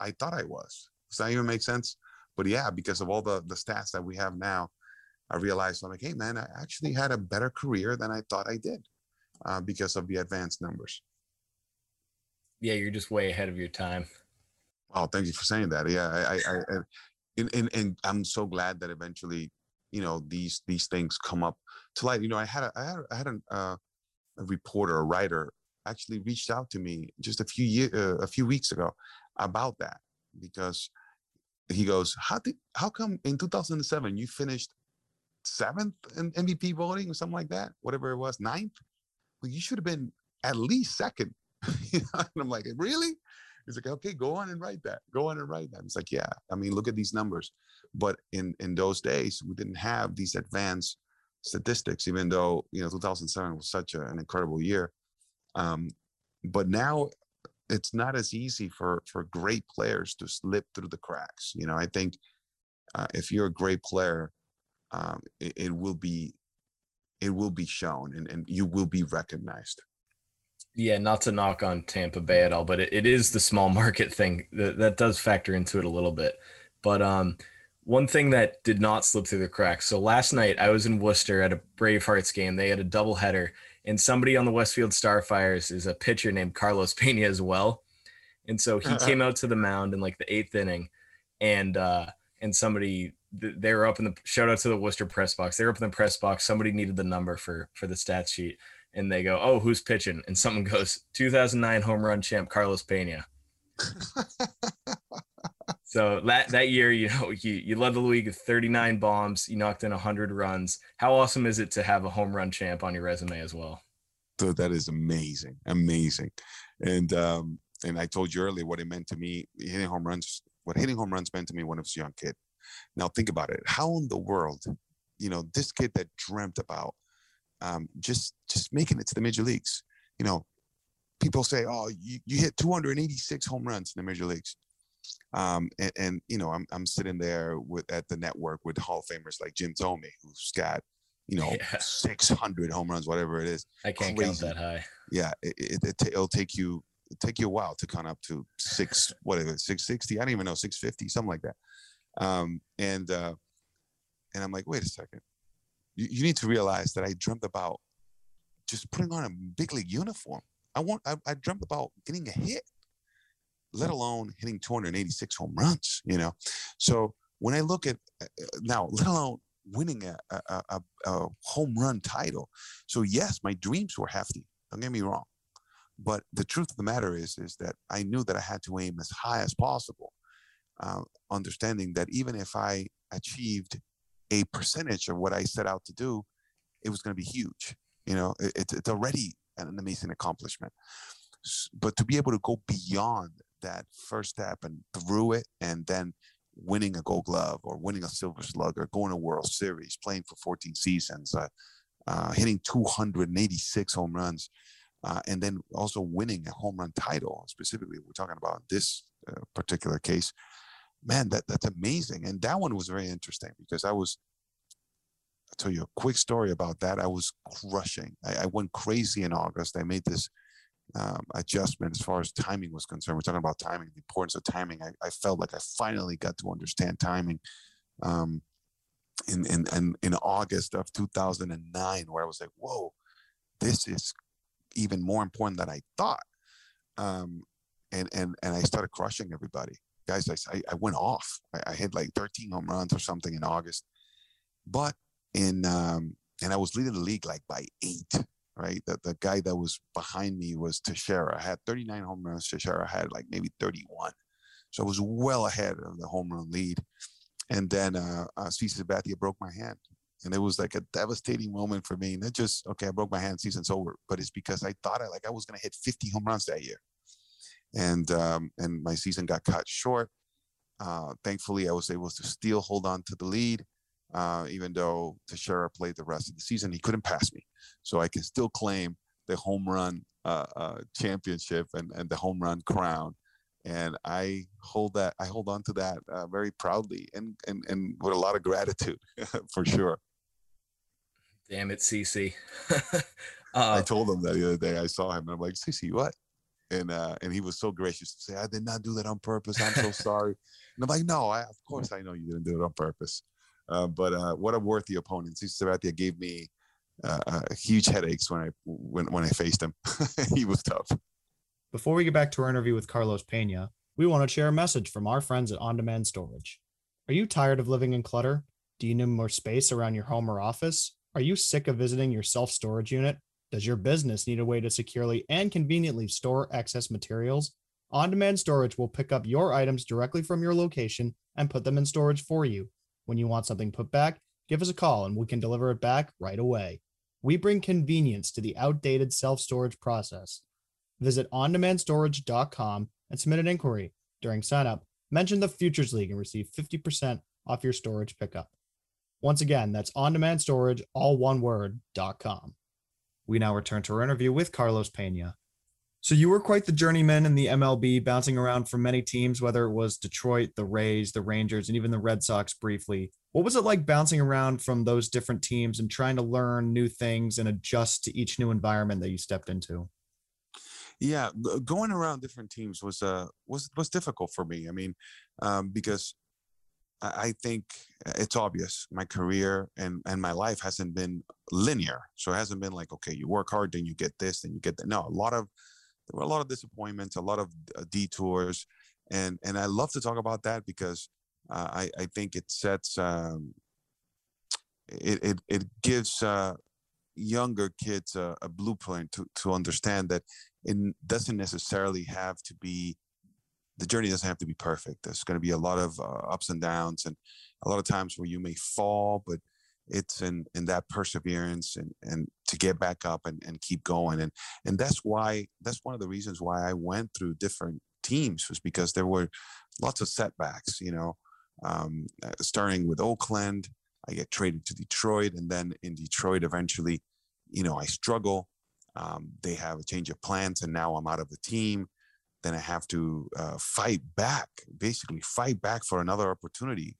I thought I was. Does that even make sense? But yeah, because of all the the stats that we have now, I realized I'm like, hey man, I actually had a better career than I thought I did uh, because of the advanced numbers. Yeah, you're just way ahead of your time. Oh, thank you for saying that. Yeah, I, I, I and, and, and I'm so glad that eventually, you know, these these things come up to light. You know, I had a I had, I had an, uh, a reporter, a writer, actually reached out to me just a few year, uh, a few weeks ago about that because he goes, "How did how come in 2007 you finished seventh in MVP voting or something like that, whatever it was, ninth. Well, you should have been at least second. and I'm like, really? He's like, okay, go on and write that. Go on and write that. It's like, yeah. I mean, look at these numbers. But in in those days, we didn't have these advanced statistics, even though you know 2007 was such a, an incredible year. Um, but now it's not as easy for for great players to slip through the cracks. You know, I think uh, if you're a great player, um, it, it, will be it will be shown and, and you will be recognized yeah not to knock on tampa bay at all but it, it is the small market thing that, that does factor into it a little bit but um one thing that did not slip through the cracks so last night i was in worcester at a bravehearts game they had a double header and somebody on the westfield starfires is a pitcher named carlos pena as well and so he came out to the mound in like the eighth inning and uh and somebody they were up in the shout out to the Worcester press box. They were up in the press box. Somebody needed the number for for the stat sheet, and they go, "Oh, who's pitching?" And someone goes, "2009 home run champ Carlos Pena." so that that year, you know, you you led the league with 39 bombs. You knocked in 100 runs. How awesome is it to have a home run champ on your resume as well? So that is amazing, amazing, and um, and I told you earlier what it meant to me hitting home runs. What hitting home runs meant to me when I was a young kid now think about it. How in the world, you know, this kid that dreamt about um, just just making it to the major leagues, you know, people say, "Oh, you, you hit 286 home runs in the major leagues," um, and, and, you know, I'm I'm sitting there with at the network with Hall of Famers like Jim Thome, who's got you know yeah. 600 home runs, whatever it is. I can't Crazy. count that high. Yeah, it, it, it, will take you take you a while to count up to six whatever 660. I don't even know 650, something like that. Um, and uh, and I'm like, wait a second. You, you need to realize that I dreamt about just putting on a big league uniform. I want. I, I dreamt about getting a hit, let alone hitting 286 home runs. You know, so when I look at uh, now, let alone winning a, a, a, a, home run title. So yes, my dreams were hefty. Don't get me wrong, but the truth of the matter is, is that I knew that I had to aim as high as possible uh, understanding that even if I achieved a percentage of what I set out to do, it was going to be huge. You know, it, it's already an amazing accomplishment. But to be able to go beyond that first step and through it, and then winning a Gold Glove or winning a Silver Slug or going to World Series, playing for 14 seasons, uh, uh, hitting 286 home runs, uh, and then also winning a home run title. Specifically, we're talking about this uh, particular case man, that that's amazing. And that one was very interesting because I was, I'll tell you a quick story about that. I was crushing. I, I went crazy in August. I made this um, adjustment as far as timing was concerned. We're talking about timing, the importance of timing. I, I felt like I finally got to understand timing. Um, in, in, in, in August of 2009, where I was like, whoa, this is even more important than I thought. Um, and, and, and I started crushing everybody guys, I, I went off. I, I had like 13 home runs or something in August. But in, um, and I was leading the league like by eight, right? The, the guy that was behind me was Teixeira. I had 39 home runs. Teixeira had like maybe 31. So I was well ahead of the home run lead. And then uh, uh, CC Sabathia broke my hand. And it was like a devastating moment for me. Not just, okay, I broke my hand, season's over, but it's because I thought I like I was to hit 50 home runs that year. and um, and my season got cut short. Uh, thankfully, I was able to still hold on to the lead, uh, even though Teixeira played the rest of the season. He couldn't pass me, so I can still claim the home run uh, uh championship and, and the home run crown. And I hold that I hold on to that uh, very proudly and, and and with a lot of gratitude for sure. Damn it, CC. I told him that the other day. I saw him and I'm like, CC, what? and uh, and he was so gracious to say, "I did not do that on purpose. I'm so sorry." And I'm like, "No, I, of course I know you didn't do it on purpose." Uh, but uh, what a worthy opponent! Cesar Sabathia gave me uh, huge headaches when I when when I faced him. he was tough. Before we get back to our interview with Carlos Pena, we want to share a message from our friends at On Demand Storage. Are you tired of living in clutter? Do you need more space around your home or office? Are you sick of visiting your self storage unit? Does your business need a way to securely and conveniently store excess materials? On demand storage will pick up your items directly from your location and put them in storage for you. When you want something put back, give us a call and we can deliver it back right away. We bring convenience to the outdated self storage process. Visit ondemandstorage.com and submit an inquiry. During signup, mention the Futures League and receive 50% off your storage pickup. Once again, that's ondemandstorage, all one word, .com. We now return to our interview with Carlos Pena. So you were quite the journeyman in the MLB, bouncing around from many teams, whether it was Detroit, the Rays, the Rangers, and even the Red Sox briefly. What was it like bouncing around from those different teams and trying to learn new things and adjust to each new environment that you stepped into? Yeah, going around different teams was uh was was difficult for me. I mean, um, because I think it's obvious my career and, and my life hasn't been linear. So it hasn't been like, okay, you work hard, then you get this, then you get that. No, a lot of, there were a lot of disappointments, a lot of uh, detours. And, and I love to talk about that because uh, I, I think it sets, um, it, it, it gives uh, younger kids a, a blueprint to, to understand that it doesn't necessarily have to be the journey doesn't have to be perfect. There's going to be a lot of uh, ups and downs, and a lot of times where you may fall, but it's in in that perseverance and and to get back up and, and keep going. And and that's why that's one of the reasons why I went through different teams was because there were lots of setbacks. You know, um, uh, starting with Oakland, I get traded to Detroit, and then in Detroit, eventually, you know, I struggle. Um, they have a change of plans, and now I'm out of the team then I have to uh, fight back, basically fight back for another opportunity.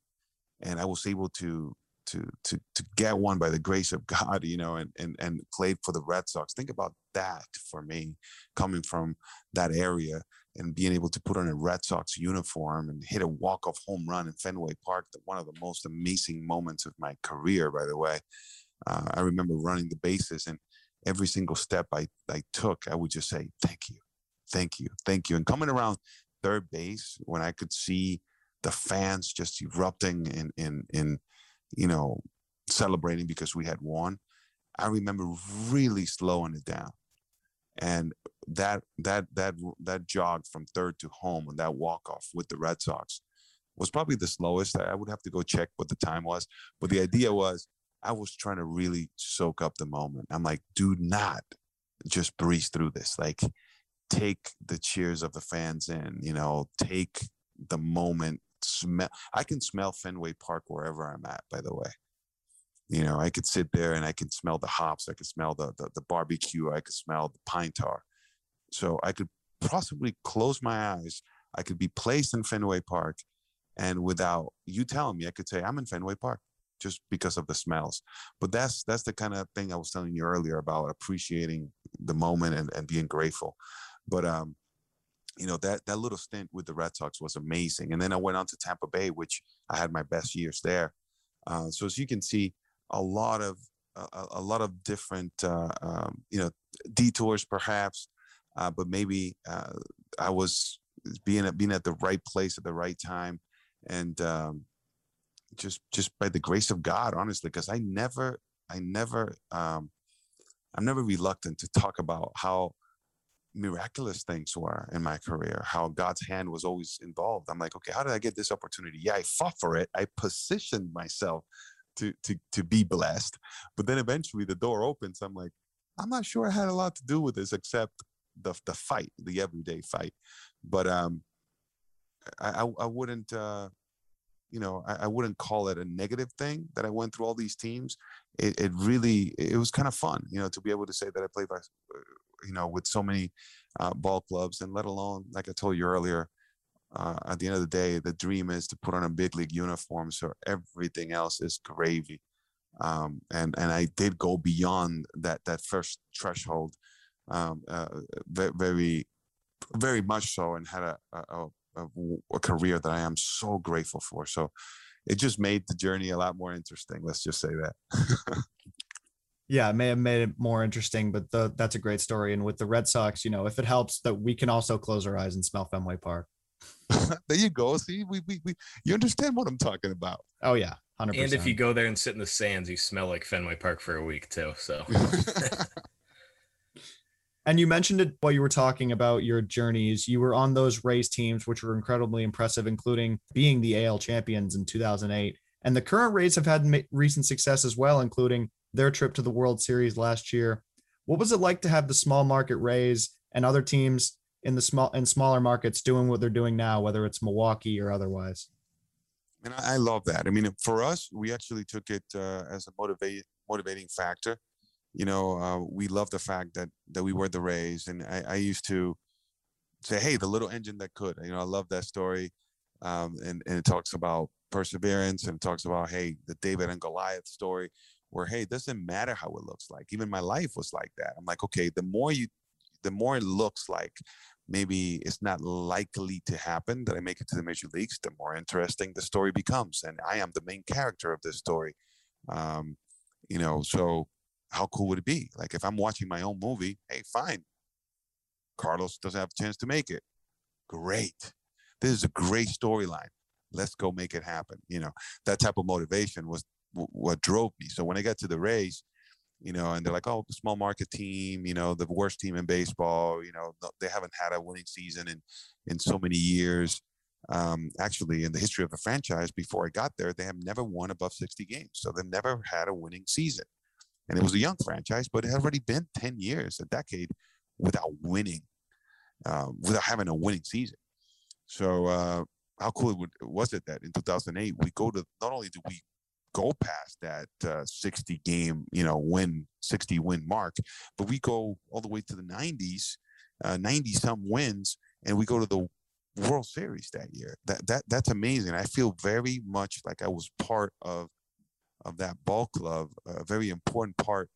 And I was able to to to to get one by the grace of God, you know, and and and played for the Red Sox. Think about that for me, coming from that area and being able to put on a Red Sox uniform and hit a walk-off home run in Fenway Park. One of the most amazing moments of my career, by the way. Uh, I remember running the bases and every single step I, I took, I would just say, thank you, thank you, thank you. And coming around third base when I could see the fans just erupting in in in you know celebrating because we had won, I remember really slowing it down. And that that that that jog from third to home and that walk off with the Red Sox was probably the slowest. I would have to go check what the time was, but the idea was I was trying to really soak up the moment. I'm like, do not just breeze through this. Like take the cheers of the fans in, you know, take the moment, smell. I can smell Fenway Park wherever I'm at, by the way. You know, I could sit there and I can smell the hops. I could smell the, the, the barbecue. I could smell the pine tar. So I could possibly close my eyes. I could be placed in Fenway Park. And without you telling me, I could say, I'm in Fenway Park just because of the smells. But that's that's the kind of thing I was telling you earlier about appreciating the moment and, and being grateful. But um, you know that that little stint with the Red Sox was amazing, and then I went on to Tampa Bay, which I had my best years there. Uh, so as you can see, a lot of a, a lot of different uh, um, you know detours perhaps, uh, but maybe uh, I was being at being at the right place at the right time, and um, just just by the grace of God, honestly, because I never I never um, I'm never reluctant to talk about how miraculous things were in my career, how God's hand was always involved. I'm like, okay, how did I get this opportunity? Yeah, I fought for it. I positioned myself to to to be blessed. But then eventually the door opens. I'm like, I'm not sure I had a lot to do with this except the the fight, the everyday fight. But um, I I, I wouldn't uh, you know I, I, wouldn't call it a negative thing that I went through all these teams. It, it really it was kind of fun, you know, to be able to say that I played by you know with so many uh, ball clubs, and let alone like I told you earlier. Uh, at the end of the day, the dream is to put on a big league uniform, so everything else is gravy. Um, and and I did go beyond that that first threshold, um, uh, very very much so, and had a, a, a, a career that I am so grateful for. So it just made the journey a lot more interesting. Let's just say that. yeah, it may have made it more interesting, but the, that's a great story. And with the Red Sox, you know, if it helps that we can also close our eyes and smell Fenway Park. there you go. See, we, we, we, you understand what I'm talking about. Oh yeah. 100%. And if you go there and sit in the sands, you smell like Fenway Park for a week too. So And you mentioned it while you were talking about your journeys. You were on those Rays teams, which were incredibly impressive, including being the AL champions in 2008. And the current Rays have had recent success as well, including their trip to the World Series last year. What was it like to have the small market Rays and other teams in the small and smaller markets doing what they're doing now, whether it's Milwaukee or otherwise? And I love that. I mean, for us, we actually took it uh, as a motivate motivating factor you know, uh, we love the fact that that we were the Rays, and I, I, used to say, "Hey, the little engine that could." You know, I love that story, um, and and it talks about perseverance and it talks about hey, the David and Goliath story, where hey, it doesn't matter how it looks like. Even my life was like that. I'm like, okay, the more you, the more it looks like maybe it's not likely to happen that I make it to the major leagues, the more interesting the story becomes, and I am the main character of this story. Um, you know, so how cool would it be? Like if I'm watching my own movie, hey, fine. Carlos doesn't have a chance to make it. Great. This is a great storyline. Let's go make it happen. You know, that type of motivation was what drove me. So when I got to the Rays, you know, and they're like, oh, small market team, you know, the worst team in baseball, you know, they haven't had a winning season in, in so many years. Um, actually, in the history of the franchise, before I got there, they have never won above 60 games. So they've never had a winning season and it was a young franchise, but it had already been 10 years, a decade without winning, uh, without having a winning season. So uh, how cool was it that in 2008 we go to not only do we go past that uh, 60 game, you know, win 60 win mark, but we go all the way to the 90s, 90 uh, some wins, and we go to the World Series that year. That that that's amazing. I feel very much like I was part of of that ball club, a very important part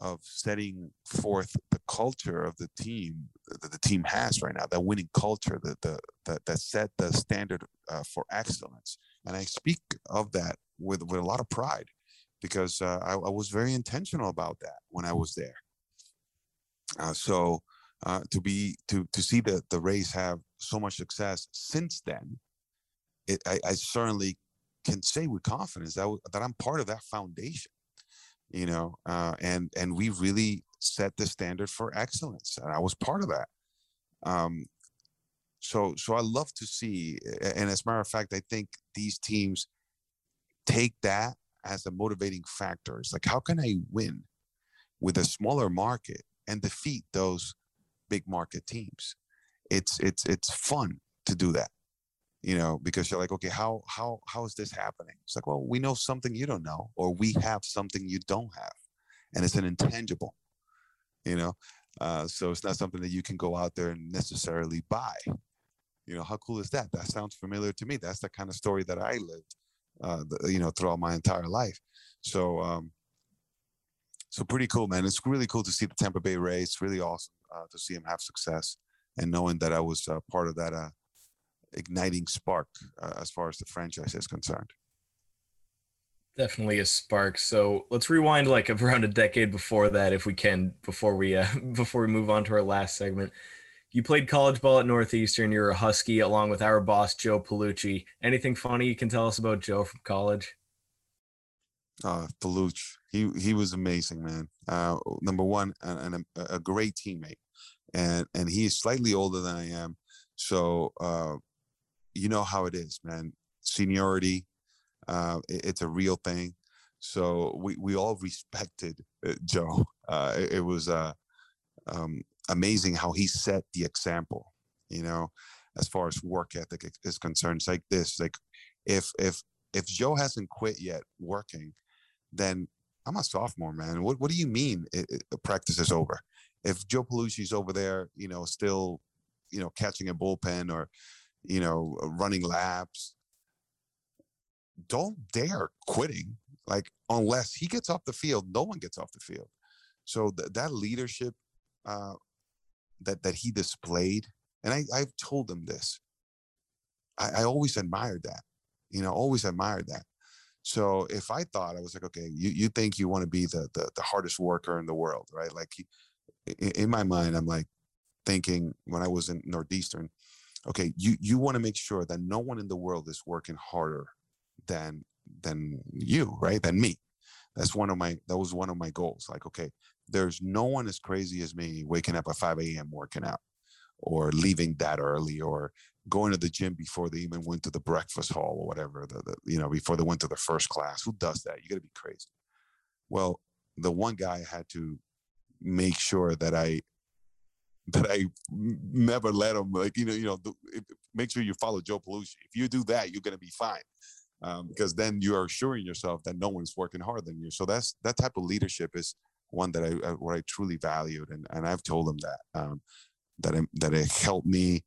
of setting forth the culture of the team that the team has right now, that winning culture that the, that, that set the standard uh, for excellence. And I speak of that with, with a lot of pride because uh, I, I, was very intentional about that when I was there. Uh, so uh, to be to to see the the Rays have so much success since then, it, I, I certainly can say with confidence that that I'm part of that foundation, you know, uh, and and we really set the standard for excellence, and I was part of that. Um, so so I love to see, and as a matter of fact, I think these teams take that as a motivating factor. It's like, how can I win with a smaller market and defeat those big market teams? It's it's it's fun to do that you know because you're like okay how how how is this happening? It's like well we know something you don't know or we have something you don't have and it's an intangible you know? Uh, so it's not something that you can go out there and necessarily buy. You know how cool is that? That sounds familiar to me. That's the kind of story that i lived uh, you know throughout my entire life so um so pretty cool man it's really cool to see the tampa bay rays really awesome uh, to see them have success and knowing that i was uh, part of that uh, igniting spark uh, as far as the franchise is concerned. Definitely a spark. So let's rewind like around a decade before that, if we can, before we uh, before we move on to our last segment. You played college ball at Northeastern. You're a Husky, along with our boss Joe Palucci. Anything funny you can tell us about Joe from college? Uh, Palucci, he he was amazing, man. Uh, number one, and, a, a, great teammate, and and he is slightly older than I am, so uh, you know how it is, man. Seniority, uh, it, it's a real thing. So we, we all respected uh, Joe. Uh, it, it, was uh, um, amazing how he set the example. You know, as far as work ethic is concerned, it's like this: like if if if Joe hasn't quit yet working, then I'm a sophomore, man. What what do you mean it, it, practice is over? If Joe Palucci's over there, you know, still, you know, catching a bullpen or, you know, running laps, don't dare quitting. Like unless he gets off the field, no one gets off the field. So th- that leadership uh, that that he displayed, and I, I've told him this. I, I always admired that. You know, always admired that. So if I thought I was like, okay, you, you think you want to be the, the, the hardest worker in the world, right? Like in, in my mind, I'm like thinking when I was in Northeastern, okay, you you want to make sure that no one in the world is working harder than than you, right? Than me. That's one of my that was one of my goals. Like, okay, there's no one as crazy as me waking up at 5 a.m. working out or leaving that early or going to the gym before they even went to the breakfast hall or whatever, the, the you know, before they went to the first class. Who does that? You got to be crazy. Well, the one guy had to make sure that I that I never let him like you know you know make sure you follow Joe Palucci. If you do that, you're gonna be fine um, because then you are assuring yourself that no one's working harder than you. So that's that type of leadership is one that I, I what I truly valued, and and I've told him that um, that it, that it helped me.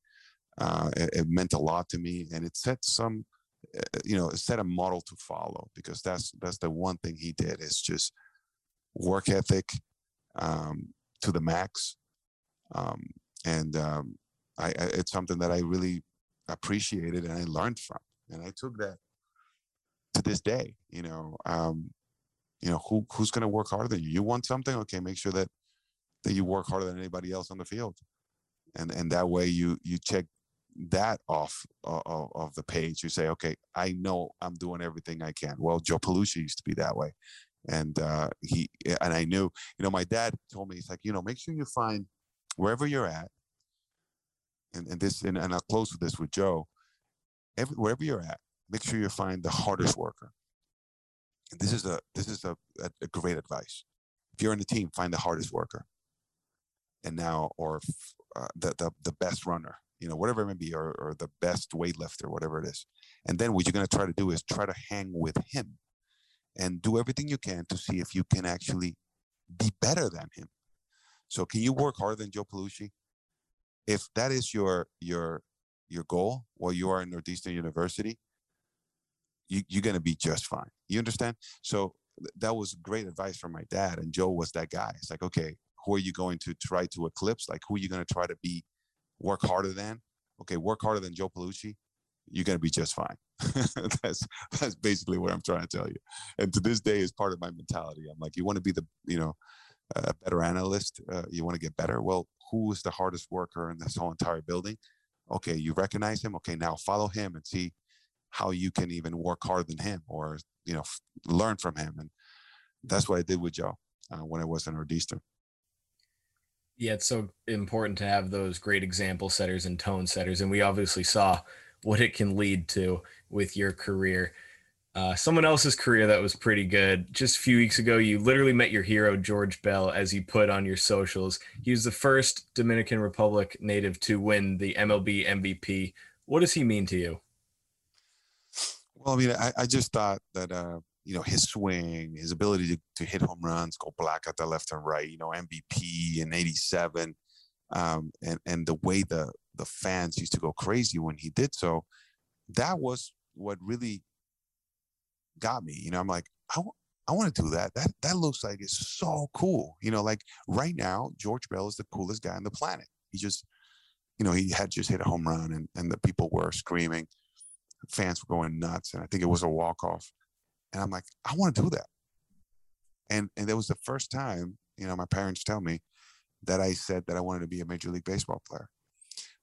Uh, it, it, meant a lot to me, and it set some, uh, you know, set a model to follow because that's that's the one thing he did is just work ethic um, to the max, um, and um, I, I, it's something that I really appreciated and I learned from, and I took that to this day. You know, um, you know who who's going to work harder than you. You want something, okay? Make sure that that you work harder than anybody else on the field and and that way you you check that off of, of the page. You say, okay, I know I'm doing everything I can. Well, Joe Palucci used to be that way, and uh, he and I knew. You know, my dad told me he's like, you know, make sure you find wherever you're at, and, and this and, and I'll close with this with Joe. Every, wherever you're at, make sure you find the hardest worker. And this is a this is a, a, a great advice. If you're in the team, find the hardest worker. And now, or uh, the, the the best runner, you know, whatever it may be, or, or the best weightlifter, whatever it is. And then what you're going to try to do is try to hang with him and do everything you can to see if you can actually be better than him. So can you work harder than Joe Palucci? If that is your your your goal while you are in Northeastern University, you, you're going to be just fine. You understand? So that was great advice from my dad, and Joe was that guy. It's like, okay, who are you going to try to eclipse? Like who are you going to try to be work harder than? Okay, work harder than Joe Palucci. You're going to be just fine. that's that's basically what I'm trying to tell you. And to this day, is part of my mentality. I'm like, you want to be the you know a better analyst. Uh, you want to get better. Well, who is the hardest worker in this whole entire building? Okay, you recognize him. Okay, now follow him and see how you can even work harder than him, or you know, learn from him. And that's what I did with Joe uh, when I was in Northeastern. Yeah, it's so important to have those great example setters and tone setters. And we obviously saw what it can lead to with your career. Uh, someone else's career that was pretty good. Just a few weeks ago, you literally met your hero, George Bell, as you put on your socials. He was the first Dominican Republic native to win the MLB MVP. What does he mean to you? Well, I mean, I, I just thought that uh, you know, his swing, his ability to, to hit home runs, go black at the left and right, you know, MVP in 87. Um, and, and the way the, the fans used to go crazy when he did so, that was what really got me. You know, I'm like, I, w- I want to do that. That that looks like it's so cool. You know, like right now, George Bell is the coolest guy on the planet. He just, you know, he had just hit a home run and, and the people were screaming. Fans were going nuts. And I think it was a walk off. And I'm like, I want to do that. And and that was the first time, you know, my parents tell me that I said that I wanted to be a major league baseball player.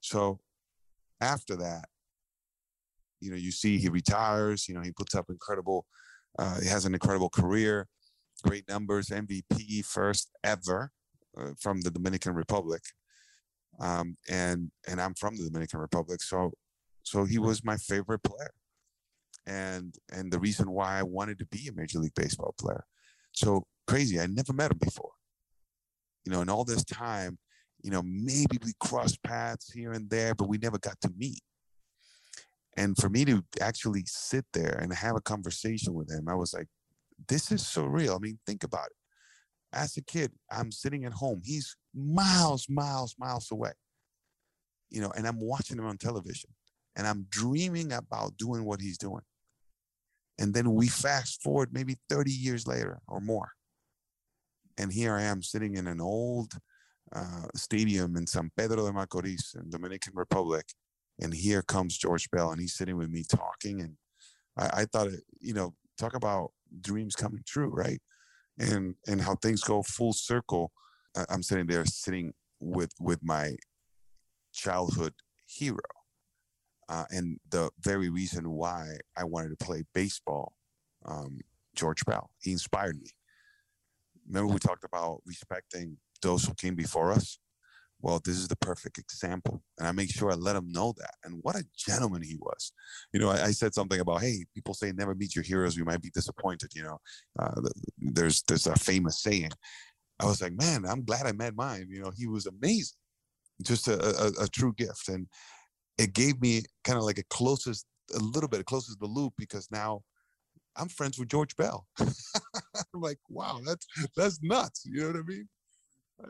So after that, you know, you see he retires, you know, he puts up incredible, uh, he has an incredible career, great numbers, MVP first ever uh, from the Dominican Republic. Um, and and I'm from the Dominican Republic, so so he mm-hmm. was my favorite player and and the reason why I wanted to be a major league baseball player. So crazy, I never met him before. You know, in all this time, You know, maybe we crossed paths here and there, but we never got to meet. And for me to actually sit there and have a conversation with him, I was like, this is surreal. I mean, think about it. As a kid, I'm sitting at home. He's miles, miles, miles away. You know, and I'm watching him on television and I'm dreaming about doing what he's doing. And then we fast forward maybe 30 years later or more. And here I am sitting in an old uh, stadium in San Pedro de Macorís in Dominican Republic. And here comes George Bell and he's sitting with me talking. And I, I thought, it, you know, talk about dreams coming true, right? And, and how things go full circle. I'm sitting there sitting with, with my childhood hero uh, and the very reason why I wanted to play baseball, um, George Bell, he inspired me. Remember, we talked about respecting those who came before us? Well, this is the perfect example. And I make sure I let him know that. And what a gentleman he was. You know, I, I said something about, hey, people say never meet your heroes. You might be disappointed. You know, uh, there's, there's a famous saying. I was like, man, I'm glad I met mine. You know, he was amazing. Just a, a, a true gift. And it gave me kind of like a closest, a little bit closest the loop because now I'm friends with George Bell. I'm like, wow, that's that's nuts. You know what I mean?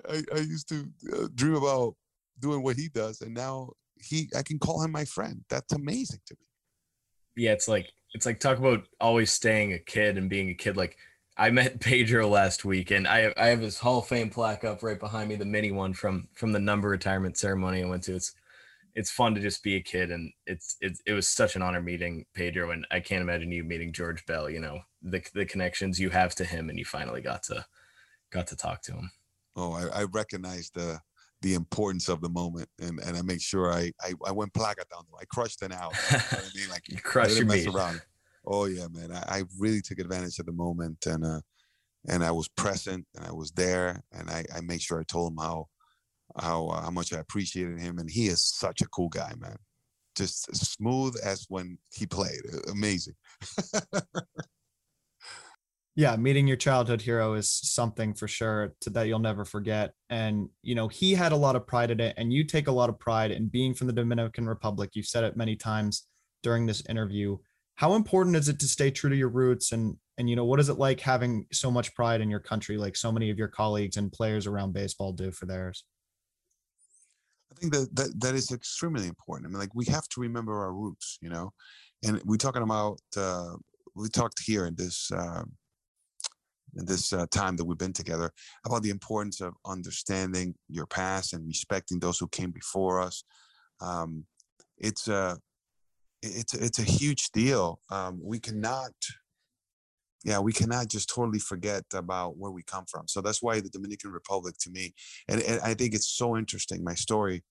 I, I used to uh, dream about doing what he does, and now he, I can call him my friend. That's amazing to me. Yeah, it's like it's like talk about always staying a kid and being a kid. Like I met Pedro last week, and I I have his Hall of Fame plaque up right behind me, the mini one from from the number retirement ceremony I went to. It's it's fun to just be a kid and it's, it's it was such an honor meeting Pedro and I can't imagine you meeting George Bell, you know, the the connections you have to him and you finally got to got to talk to him. Oh, I, I recognize the the importance of the moment and and I make sure I I, I went placata I crushed it out. You know I mean like you crushed your mess around. Oh yeah, man. I, I really took advantage of the moment and uh and I was present and I was there and I, I made sure I told him how how uh, how much I appreciated him, and he is such a cool guy, man. Just smooth as when he played. Amazing. yeah, meeting your childhood hero is something for sure to, that you'll never forget. And you know, he had a lot of pride in it, and you take a lot of pride in being from the Dominican Republic. You've said it many times during this interview. How important is it to stay true to your roots and and you know what is it like having so much pride in your country like so many of your colleagues and players around baseball do for theirs I think that, that that is extremely important. I mean, like we have to remember our roots, you know, and we're talking about uh, we talked here in this uh, in this uh, time that we've been together about the importance of understanding your past and respecting those who came before us. Um, it's a it's it's a huge deal. Um, we cannot yeah, we cannot just totally forget about where we come from. So that's why the Dominican Republic to me, and, and I think it's so interesting. My story,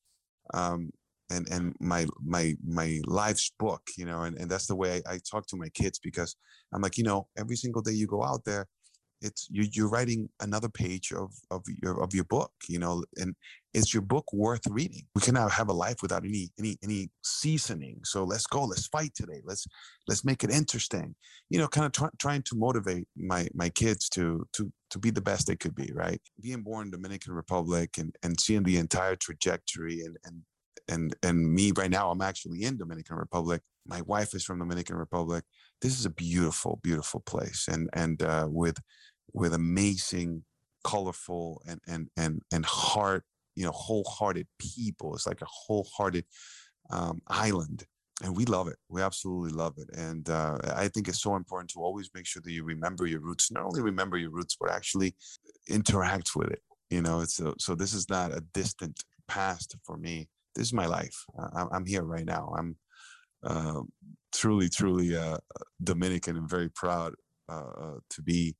um, and and my my my life's book, you know, and, and that's the way I, I talk to my kids because I'm like, you know, every single day you go out there, it's you, you're writing another page of of your of your book you know and is your book worth reading? We cannot have a life without any any any seasoning. So let's go let's fight today. Let's let's make it interesting. You know kind of try, trying to motivate my my kids to to to be the best they could be right? Being born in dominican republic and and seeing the entire trajectory and and and and me right now i'm actually in dominican republic. My wife is from dominican republic. This is a beautiful beautiful place. And and uh, with with amazing, colorful, and and and and heart, you know, wholehearted people. It's like a wholehearted um, island, and we love it. We absolutely love it, and uh, I think it's so important to always make sure that you remember your roots. Not only remember your roots, but actually interact with it. You know, it's a, so this is not a distant past for me. This is my life. Uh, I'm here right now. I'm uh, truly, truly uh, Dominican and very proud uh, uh, to be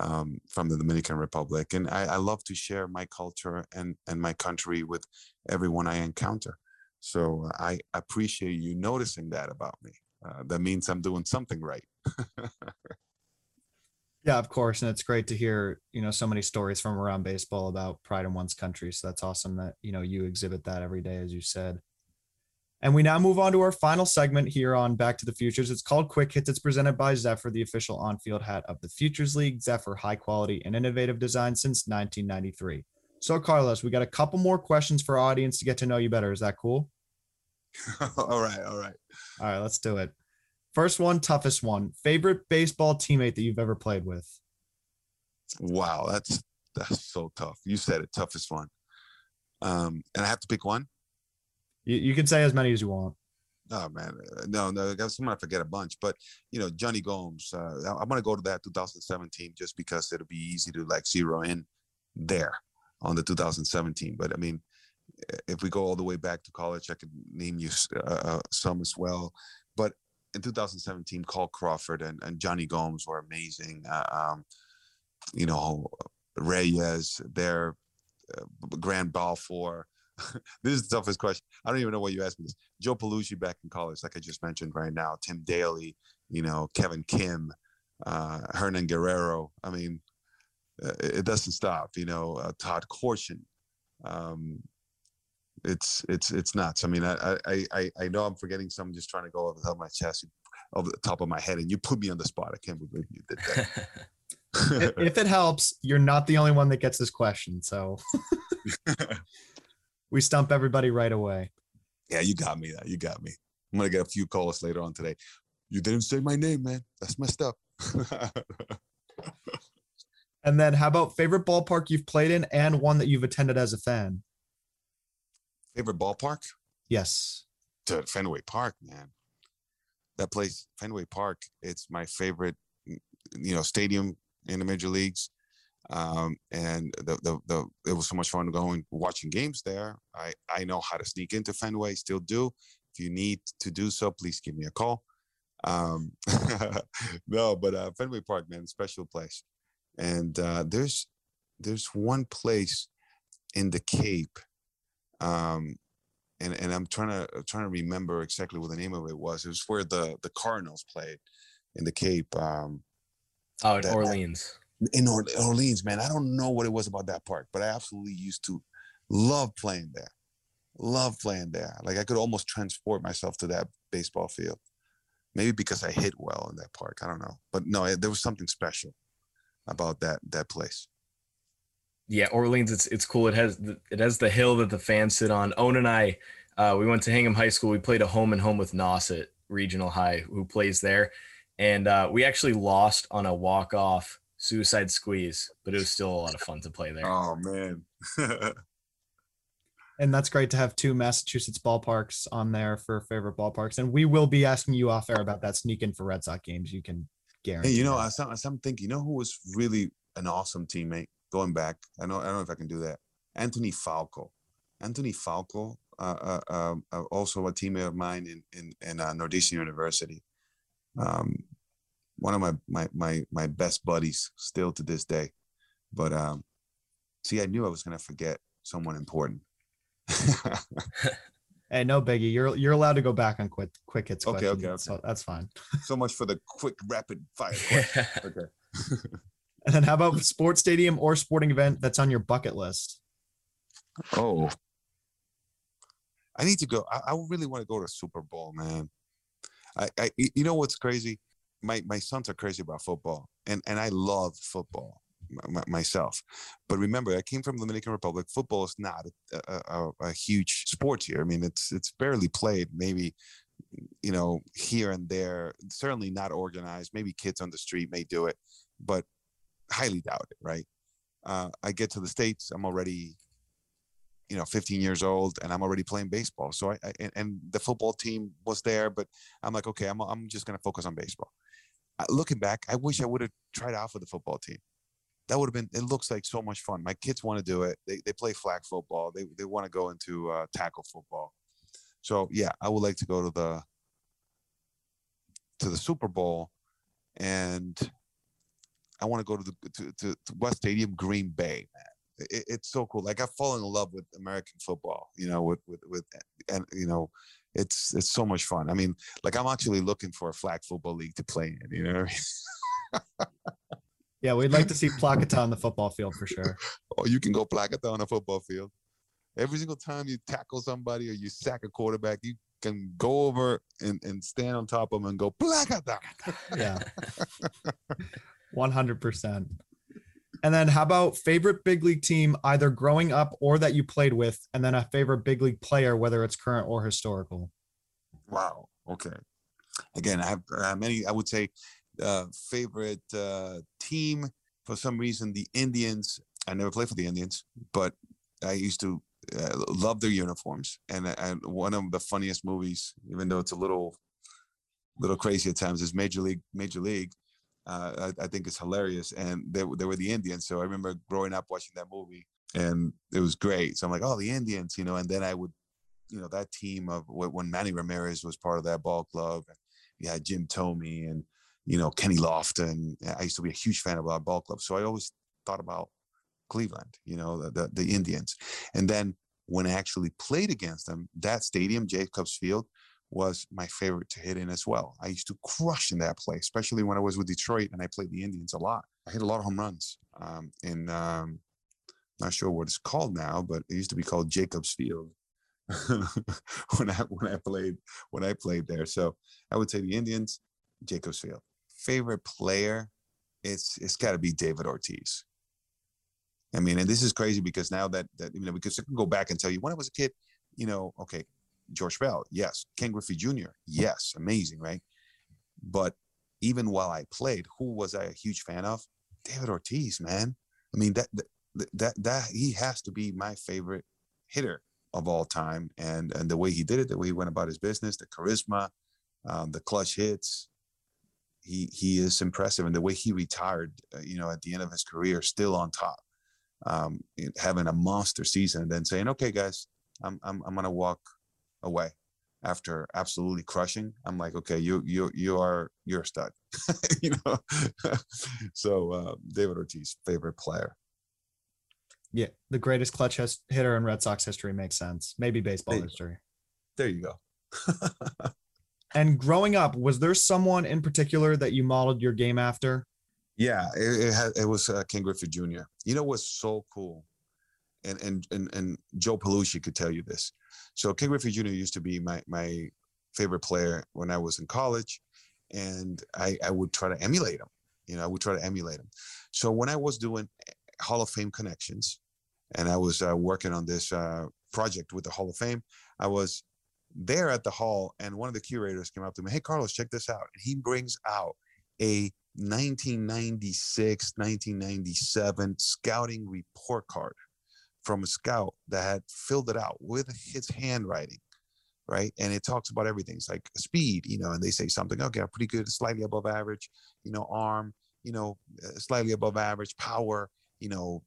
um, from the Dominican Republic. And I, I, love to share my culture and, and my country with everyone I encounter. So I appreciate you noticing that about me. Uh, that means I'm doing something right. yeah, of course. And it's great to hear, you know, so many stories from around baseball about pride in one's country. So that's awesome that, you know, you exhibit that every day, as you said. And we now move on to our final segment here on Back to the Futures. It's called Quick Hits. It's presented by Zephyr, the official on field hat of the Futures League. Zephyr, high quality and innovative design since 1993. So, Carlos, we got a couple more questions for our audience to get to know you better. Is that cool? all right, all right. All right, let's do it. First one, toughest one. Favorite baseball teammate that you've ever played with? Wow, that's that's so tough. You said it, toughest one. Um, and I have to pick one. You, you can say as many as you want. Oh man, uh, no, no, I'm gonna forget a bunch. But you know, Jonny Gomes. Uh, I'm gonna go to that 2017 just because it'll be easy to like zero in there on the 2017. But I mean, if we go all the way back to college, I could name you uh, uh some as well. But in 2017, Carl Crawford and, and Jonny Gomes were amazing. Uh, um, you know, Reyes, their uh, Grant Balfour. this is the toughest question. I don't even know why you asked me this. Joe Palucci back in college, like I just mentioned right now. Tim Daly, you know, Kevin Kim, uh, Hernan Guerrero. I mean, uh, it doesn't stop. You know, uh, Todd Corson. Um, it's it's it's nuts. I mean, I I I I know I'm forgetting some. Just trying to go over the top of my chest, over the top of my head, and you put me on the spot. I can't believe you did that. if it helps, you're not the only one that gets this question. So we stump everybody right away. Yeah, you got me. That you got me. I'm gonna get a few calls later on today. You didn't say my name, man. That's messed up. and then, how about favorite ballpark you've played in and one that you've attended as a fan? Favorite ballpark? Yes. To Fenway Park, man. That place, Fenway Park, it's my favorite, you know, stadium in the major leagues. Um, and the, the, the, it was so much fun going watching games there. I, I know how to sneak into Fenway, still do. If you need to do so, please give me a call. Um, no, but uh, Fenway Park, man, special place. And uh, there's there's one place in the Cape, um, and and I'm trying to trying to remember exactly what the name of it was. It was where the the Cardinals played in the Cape. Um, Oh, in that, Orleans. In Orleans, man. I don't know what it was about that park, but I absolutely used to love playing there. Love playing there. Like I could almost transport myself to that baseball field. Maybe because I hit well in that park. I don't know. But no, there was something special about that that place. Yeah, Orleans. It's it's cool. It has the, it has the hill that the fans sit on. Owen and I, uh, we went to Hingham High School. We played a home and home with Nauset Regional High, who plays there, and uh, we actually lost on a walk off suicide squeeze, but it was still a lot of fun to play there. Oh man. and that's great to have two Massachusetts ballparks on there for favorite ballparks. And we will be asking you off air about that sneak in for Red Sox games. You can guarantee. Hey, you know, I, I'm thinking, you know who was really an awesome teammate going back? I know I don't know if I can do that. Anthony Falco. Anthony Falco, uh, uh, um, uh, also a teammate of mine in in, in uh, Northeastern University um, one of my, my my my best buddies still to this day. But um, see, I knew I was going to forget someone important. hey, no biggie. You're you're allowed to go back on quick quick hits. Okay, okay, okay. So that's fine. so much for the quick rapid fire okay. and then how about sports stadium or sporting event that's on your bucket list? Oh, I need to go. I, I really want to go to Super Bowl, man. I, I you know what's crazy? My my sons are crazy about football, and and I love football myself. But remember, I came from the Dominican Republic. Football is not a, a, a, huge sport here. I mean, it's it's barely played. Maybe you know here and there. Certainly not organized. Maybe kids on the street may do it, but highly doubt it. Right? Uh, I get to the states. I'm already you know 15 years old and i'm already playing baseball so i, I and, the football team was there but i'm like okay i'm, I'm just going to focus on baseball looking back i wish i would have tried out for the football team. That would have been it looks like so much fun. My kids want to do it. They, they play flag football. They, they want to go into uh, tackle football. So yeah i would like to go to the to the super bowl and i want to go to the to, to, to west stadium green bay man. It's so cool. Like I've fallen in love with American football, you know, with with with and you know, it's it's so much fun. I mean, like I'm actually looking for a flag football league to play in. You know. I mean? yeah, we'd like to see Placata on the football field for sure. Oh, you can go Placata on a football field. Every single time you tackle somebody or you sack a quarterback, you can go over and, and stand on top of them and go Placata. Yeah. 100%. And then how about favorite big league team, either growing up or that you played with, and then a favorite big league player, whether it's current or historical? Wow. Okay. Again, I have uh, many. I would say uh, favorite uh, team for some reason the Indians. I never played for the Indians, but I used to uh, love their uniforms. And, and one of the funniest movies, even though it's a little little crazy at times, is Major League. Major League. Uh, I, I, think it's hilarious, and they, they were the Indians. So I remember growing up watching that movie, and it was great. So I'm like, oh, the Indians, you know. And then I would, you know, that team of when Manny Ramirez was part of that ball club, you had Jim Thome and you know Kenny Lofton. I used to be a huge fan of our ball club, so I always thought about Cleveland, you know, the, the, the Indians. And then when I actually played against them, that stadium, Jacobs Field, was my favorite to hit in as well. I used to crush in that place, especially when I was with Detroit and I played the Indians a lot. I hit a lot of home runs. Um, in um, not sure what it's called now, but it used to be called Jacobs Field when I when I played when I played there. So I would say the Indians, Jacobs Field. Favorite player, it's it's got to be David Ortiz. I mean, and this is crazy because now that that you know, because I can go back and tell you when I was a kid, you know, okay, George Bell, yes, Ken Griffey Jr., yes, amazing, right? But even while I played, who was I a huge fan of? David Ortiz, man. I mean, that that that, that he has to be my favorite hitter of all time, and and the way he did it, the way he went about his business, the charisma, um, the clutch hits. He he is impressive, and the way he retired, uh, you know, at the end of his career, still on top um, having a monster season and then saying, okay, guys, I'm, I'm, I'm going to walk away after absolutely crushing. I'm like, okay, you, you, you are, you're a stud, you know? so uh, David Ortiz, favorite player. Yeah. The greatest clutch hitter in Red Sox history makes sense. Maybe baseball there, history. There you go. and growing up, was there someone in particular that you modeled your game after? Yeah, it it, had, it was uh, Ken Griffey Jr. You know what's so cool, and and and and Joe Palucci could tell you this. So Ken Griffey Jr. used to be my my favorite player when I was in college, and I I would try to emulate him. You know, I would try to emulate him. So when I was doing eh, Hall of Fame connections, and I was uh, working on this uh, project with the Hall of Fame, I was there at the hall, and one of the curators came up to me, "Hey, Carlos, check this out." And he brings out a 1996, 1997 scouting report card from a scout that had filled it out with his handwriting, right? And it talks about everything. It's like speed, you know, and they say something, okay, I'm pretty good, slightly above average, you know, arm, you know, uh, slightly above average, power, you know,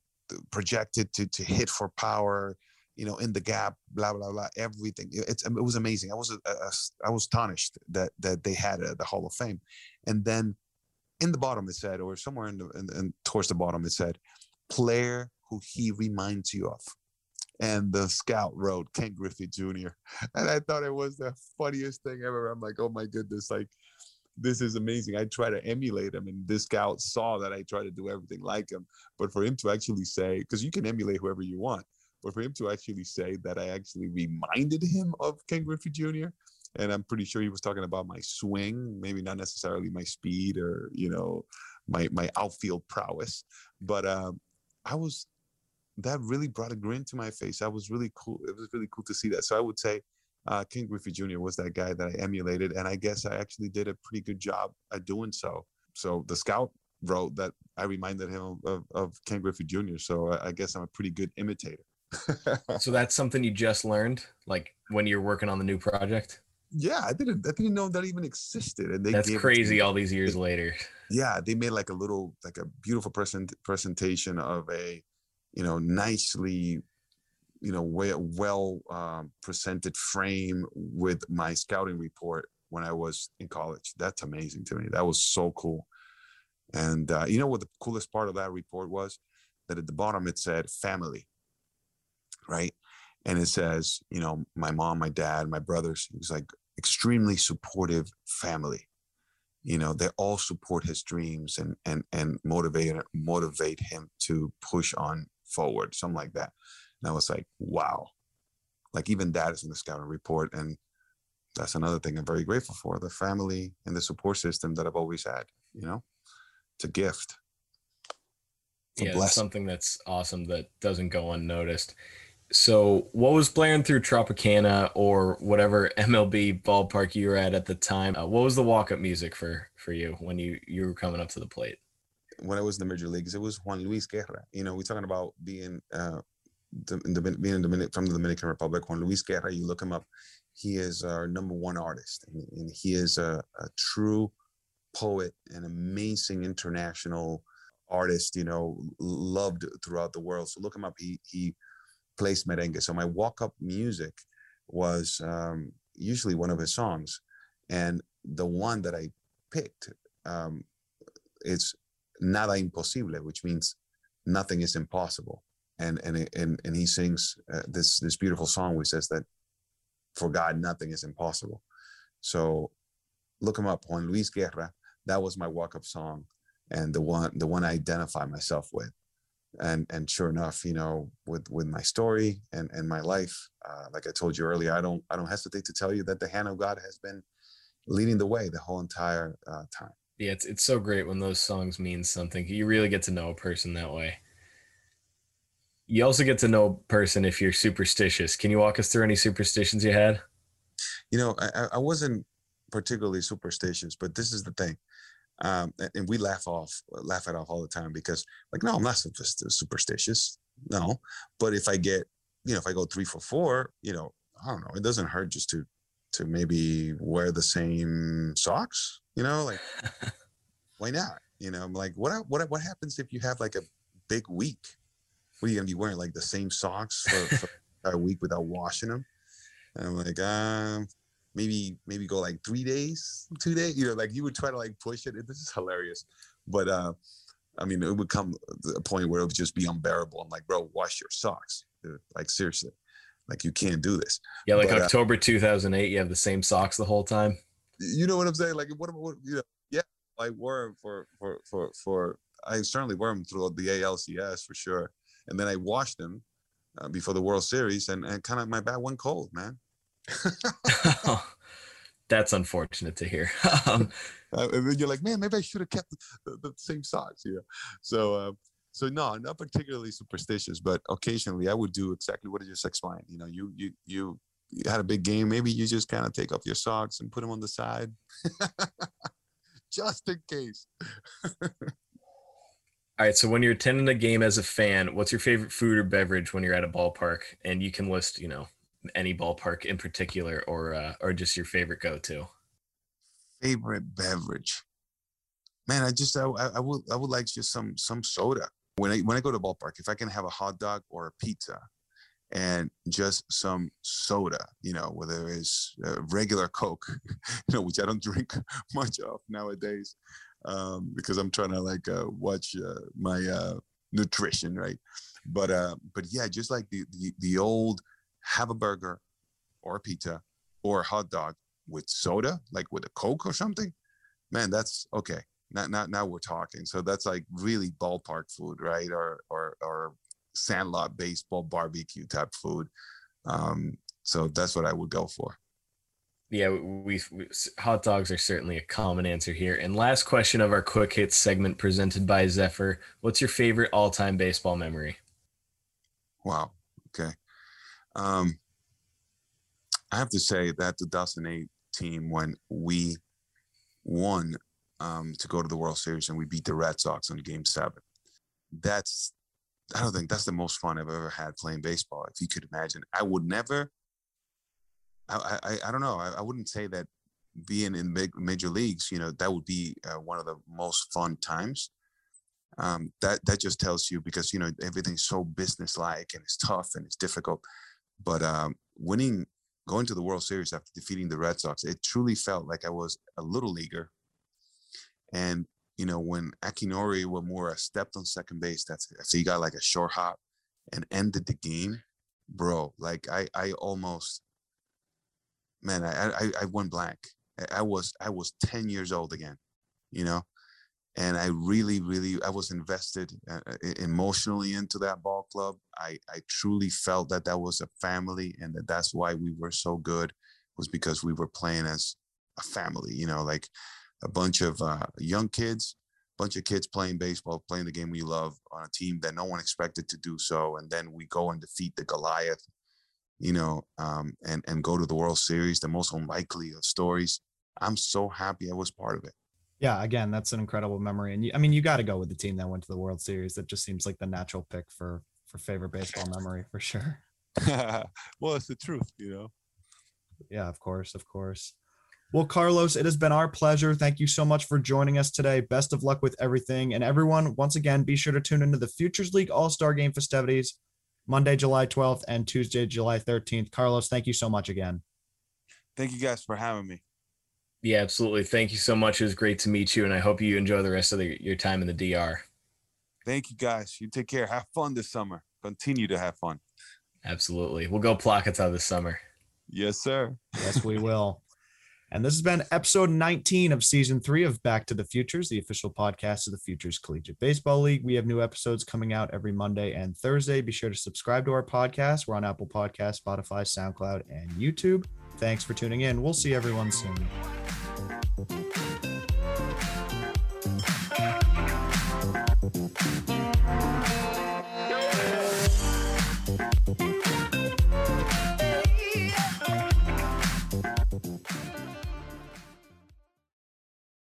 projected to to hit for power, you know, in the gap, blah blah blah, everything. It's it was amazing. I was uh, uh, a, a, I was astonished that that they had uh, the Hall of Fame, and then in the bottom it said, or somewhere in the in, in, towards the bottom it said, player who he reminds you of. And the scout wrote Ken Griffey Jr. And I thought it was the funniest thing ever. I'm like, oh my goodness, like this is amazing. I try to emulate him, and this scout saw that I try to do everything like him. But for him to actually say, because you can emulate whoever you want, but for him to actually say that I actually reminded him of Ken Griffey Jr and I'm pretty sure he was talking about my swing, maybe not necessarily my speed or you know my my outfield prowess, but um, I was that really brought a grin to my face. That was really cool. It was really cool to see that. So I would say uh, Ken Griffey Jr. was that guy that I emulated, and I guess I actually did a pretty good job at doing so. So the scout wrote that I reminded him of, of Ken Griffey Jr. So I, I guess I'm a pretty good imitator. so that's something you just learned, like when you're working on the new project yeah, I didn't I didn't know that even existed. And they that's crazy all these years later. Yeah, they made like a little like a beautiful present presentation of a you know nicely you know well, well um, presented frame with my scouting report when I was in college. That's amazing to me. That was so cool. And uh, you know what the coolest part of that report was? That at the bottom it said family, right? And it says, you know, my mom, my dad, my brothers. It was like extremely supportive family. You know, they all support his dreams and and and motivate motivate him to push on forward, something like that. And I was like, wow. Like even that is in the scouting report. And that's another thing I'm very grateful for. The family and the support system that I've always had, you know. It's a gift. yeah, it's something that's awesome that doesn't go unnoticed. So, what was playing through Tropicana or whatever MLB ballpark you were at at the time? Uh, what was the walk-up music for for you when you you were coming up to the plate? When I was in the major leagues, it was Juan Luis Guerra. You know, we're talking about being uh, the, the being in the from the Dominican Republic. Juan Luis Guerra, you look him up. He is our number one artist, and, and he is a, a true poet, an amazing international artist. You know, loved throughout the world. So look him up. He he plays merengue. So my walk up music was um, usually one of his songs. And the one that I picked, um, it's Nada Imposible, which means nothing is impossible. And, and, and, and he sings uh, this, this beautiful song which says that for God, nothing is impossible. So look him up, Juan Luis Guerra. That was my walk up song and the one, the one I identify myself with and and sure enough you know with with my story and and my life uh, like i told you earlier i don't i don't hesitate to tell you that the hand of god has been leading the way the whole entire uh, time yeah it's, it's so great when those songs mean something. You really get to know a person that way. You also get to know a person if you're superstitious. Can you walk us through any superstitions you had? You know i, I wasn't particularly superstitious but this is the thing. Um, and we laugh off, laugh it off all the time because, like, no, I'm not superstitious. No, but if I get, you know, if I go three for four, you know, I don't know, it doesn't hurt just to, to maybe wear the same socks. You know, like, why not? You know, I'm like, what, what, what happens if you have like a big week? What are you gonna be wearing? Like the same socks for, for a week without washing them? And I'm like, um, maybe maybe go like three days, two days. You know, like you would try to like push it. This is hilarious, but uh, I mean, it would come a point where it would just be unbearable. I'm like, bro, wash your socks. Dude. Like seriously, like you can't do this. Yeah, like but, uh October uh, 2008, you have the same socks the whole time. You know what I'm saying? Like, what, what you know? Yeah, I wore them for for for for. I certainly wore them throughout the ALCS for sure, and then I washed them uh, before the World Series, and and kind of my bat went cold, man. That's unfortunate to hear. um, uh, and then you're like, man, maybe I should have kept the, the, same socks. Yeah. So, uh, so no, not particularly superstitious, but occasionally I would do exactly what I just explained. You know, you you you, you had a big game. Maybe you just kind of take off your socks and put them on the side, just in case. All right. So when you're attending a game as a fan, what's your favorite food or beverage when you're at a ballpark? And you can list, you know, any ballpark in particular, or uh, or just your favorite go-to? Favorite beverage, man. I just I, I would I would like just some some soda when I when I go to ballpark. If I can have a hot dog or a pizza, and just some soda, you know, whether it's regular Coke, you know, which I don't drink much of nowadays, um, because I'm trying to like uh, watch uh, my uh, nutrition, right? But uh, but yeah, just like the the, the old have a burger or a pizza or a hot dog with soda, like with a Coke or something, man, that's okay. Now, now, now we're talking. So that's like really ballpark food, right? Or or or sandlot baseball barbecue type food. Um, so that's what I would go for. Yeah, we, we, hot dogs are certainly a common answer here. And last question of our quick hits segment presented by Zephyr. What's your favorite all-time baseball memory? Wow. Okay. Um, I have to say that the 2008 team when we won um, to go to the World Series and we beat the Red Sox on Game Seven. That's I don't think that's the most fun I've ever had playing baseball. If you could imagine, I would never. I I, I don't know. I, I wouldn't say that being in big major leagues, you know, that would be uh, one of the most fun times um, that that just tells you because you know everything's so businesslike and it's tough and it's difficult. But um, winning, going to the World Series after defeating the Red Sox, it truly felt like I was a little leaguer. And you know when Akinori Iwamura stepped on second base, that's it. so he got like a short hop and ended the game, bro. Like I I almost man I I, I went blank. I was I was 10 years old again, you know and I really, really, I was invested uh, emotionally into that ball club. I, I truly felt that that was a family, and that that's why we were so good, was because we were playing as a family. You know, like a bunch of uh, young kids bunch of kids playing baseball, playing the game we love on a team that no one expected to do so, and then we go and defeat the Goliath, you know, um, and and go to the World Series, the most unlikely of stories. I'm so happy I was part of it. Yeah, again, that's an incredible memory, and you, I mean, you got to go with the team that went to the World Series. That just seems like the natural pick for for favorite baseball memory for sure. well, it's the truth, you know. Yeah, of course, of course. Well, Carlos, it has been our pleasure. Thank you so much for joining us today. Best of luck with everything. And everyone, once again, be sure to tune into the Futures League All Star Game festivities Monday, July 12th and Tuesday, July 13th. Carlos, thank you so much again. Thank you guys for having me. Yeah, absolutely. Thank you so much. It was great to meet you. And I hope you enjoy the rest of the, your time in the DR. Thank you guys. You take care. Have fun this summer. Continue to have fun. Absolutely. We'll go placata this summer. Yes, sir. Yes, we will. And this has been episode 19 of season three of Back to the Futures, the official podcast of the Futures Collegiate Baseball League. We have new episodes coming out every Monday and Thursday. Be sure to subscribe to our podcast. We're on Apple Podcasts, Spotify, SoundCloud, and YouTube. Thanks for tuning in. We'll see everyone soon.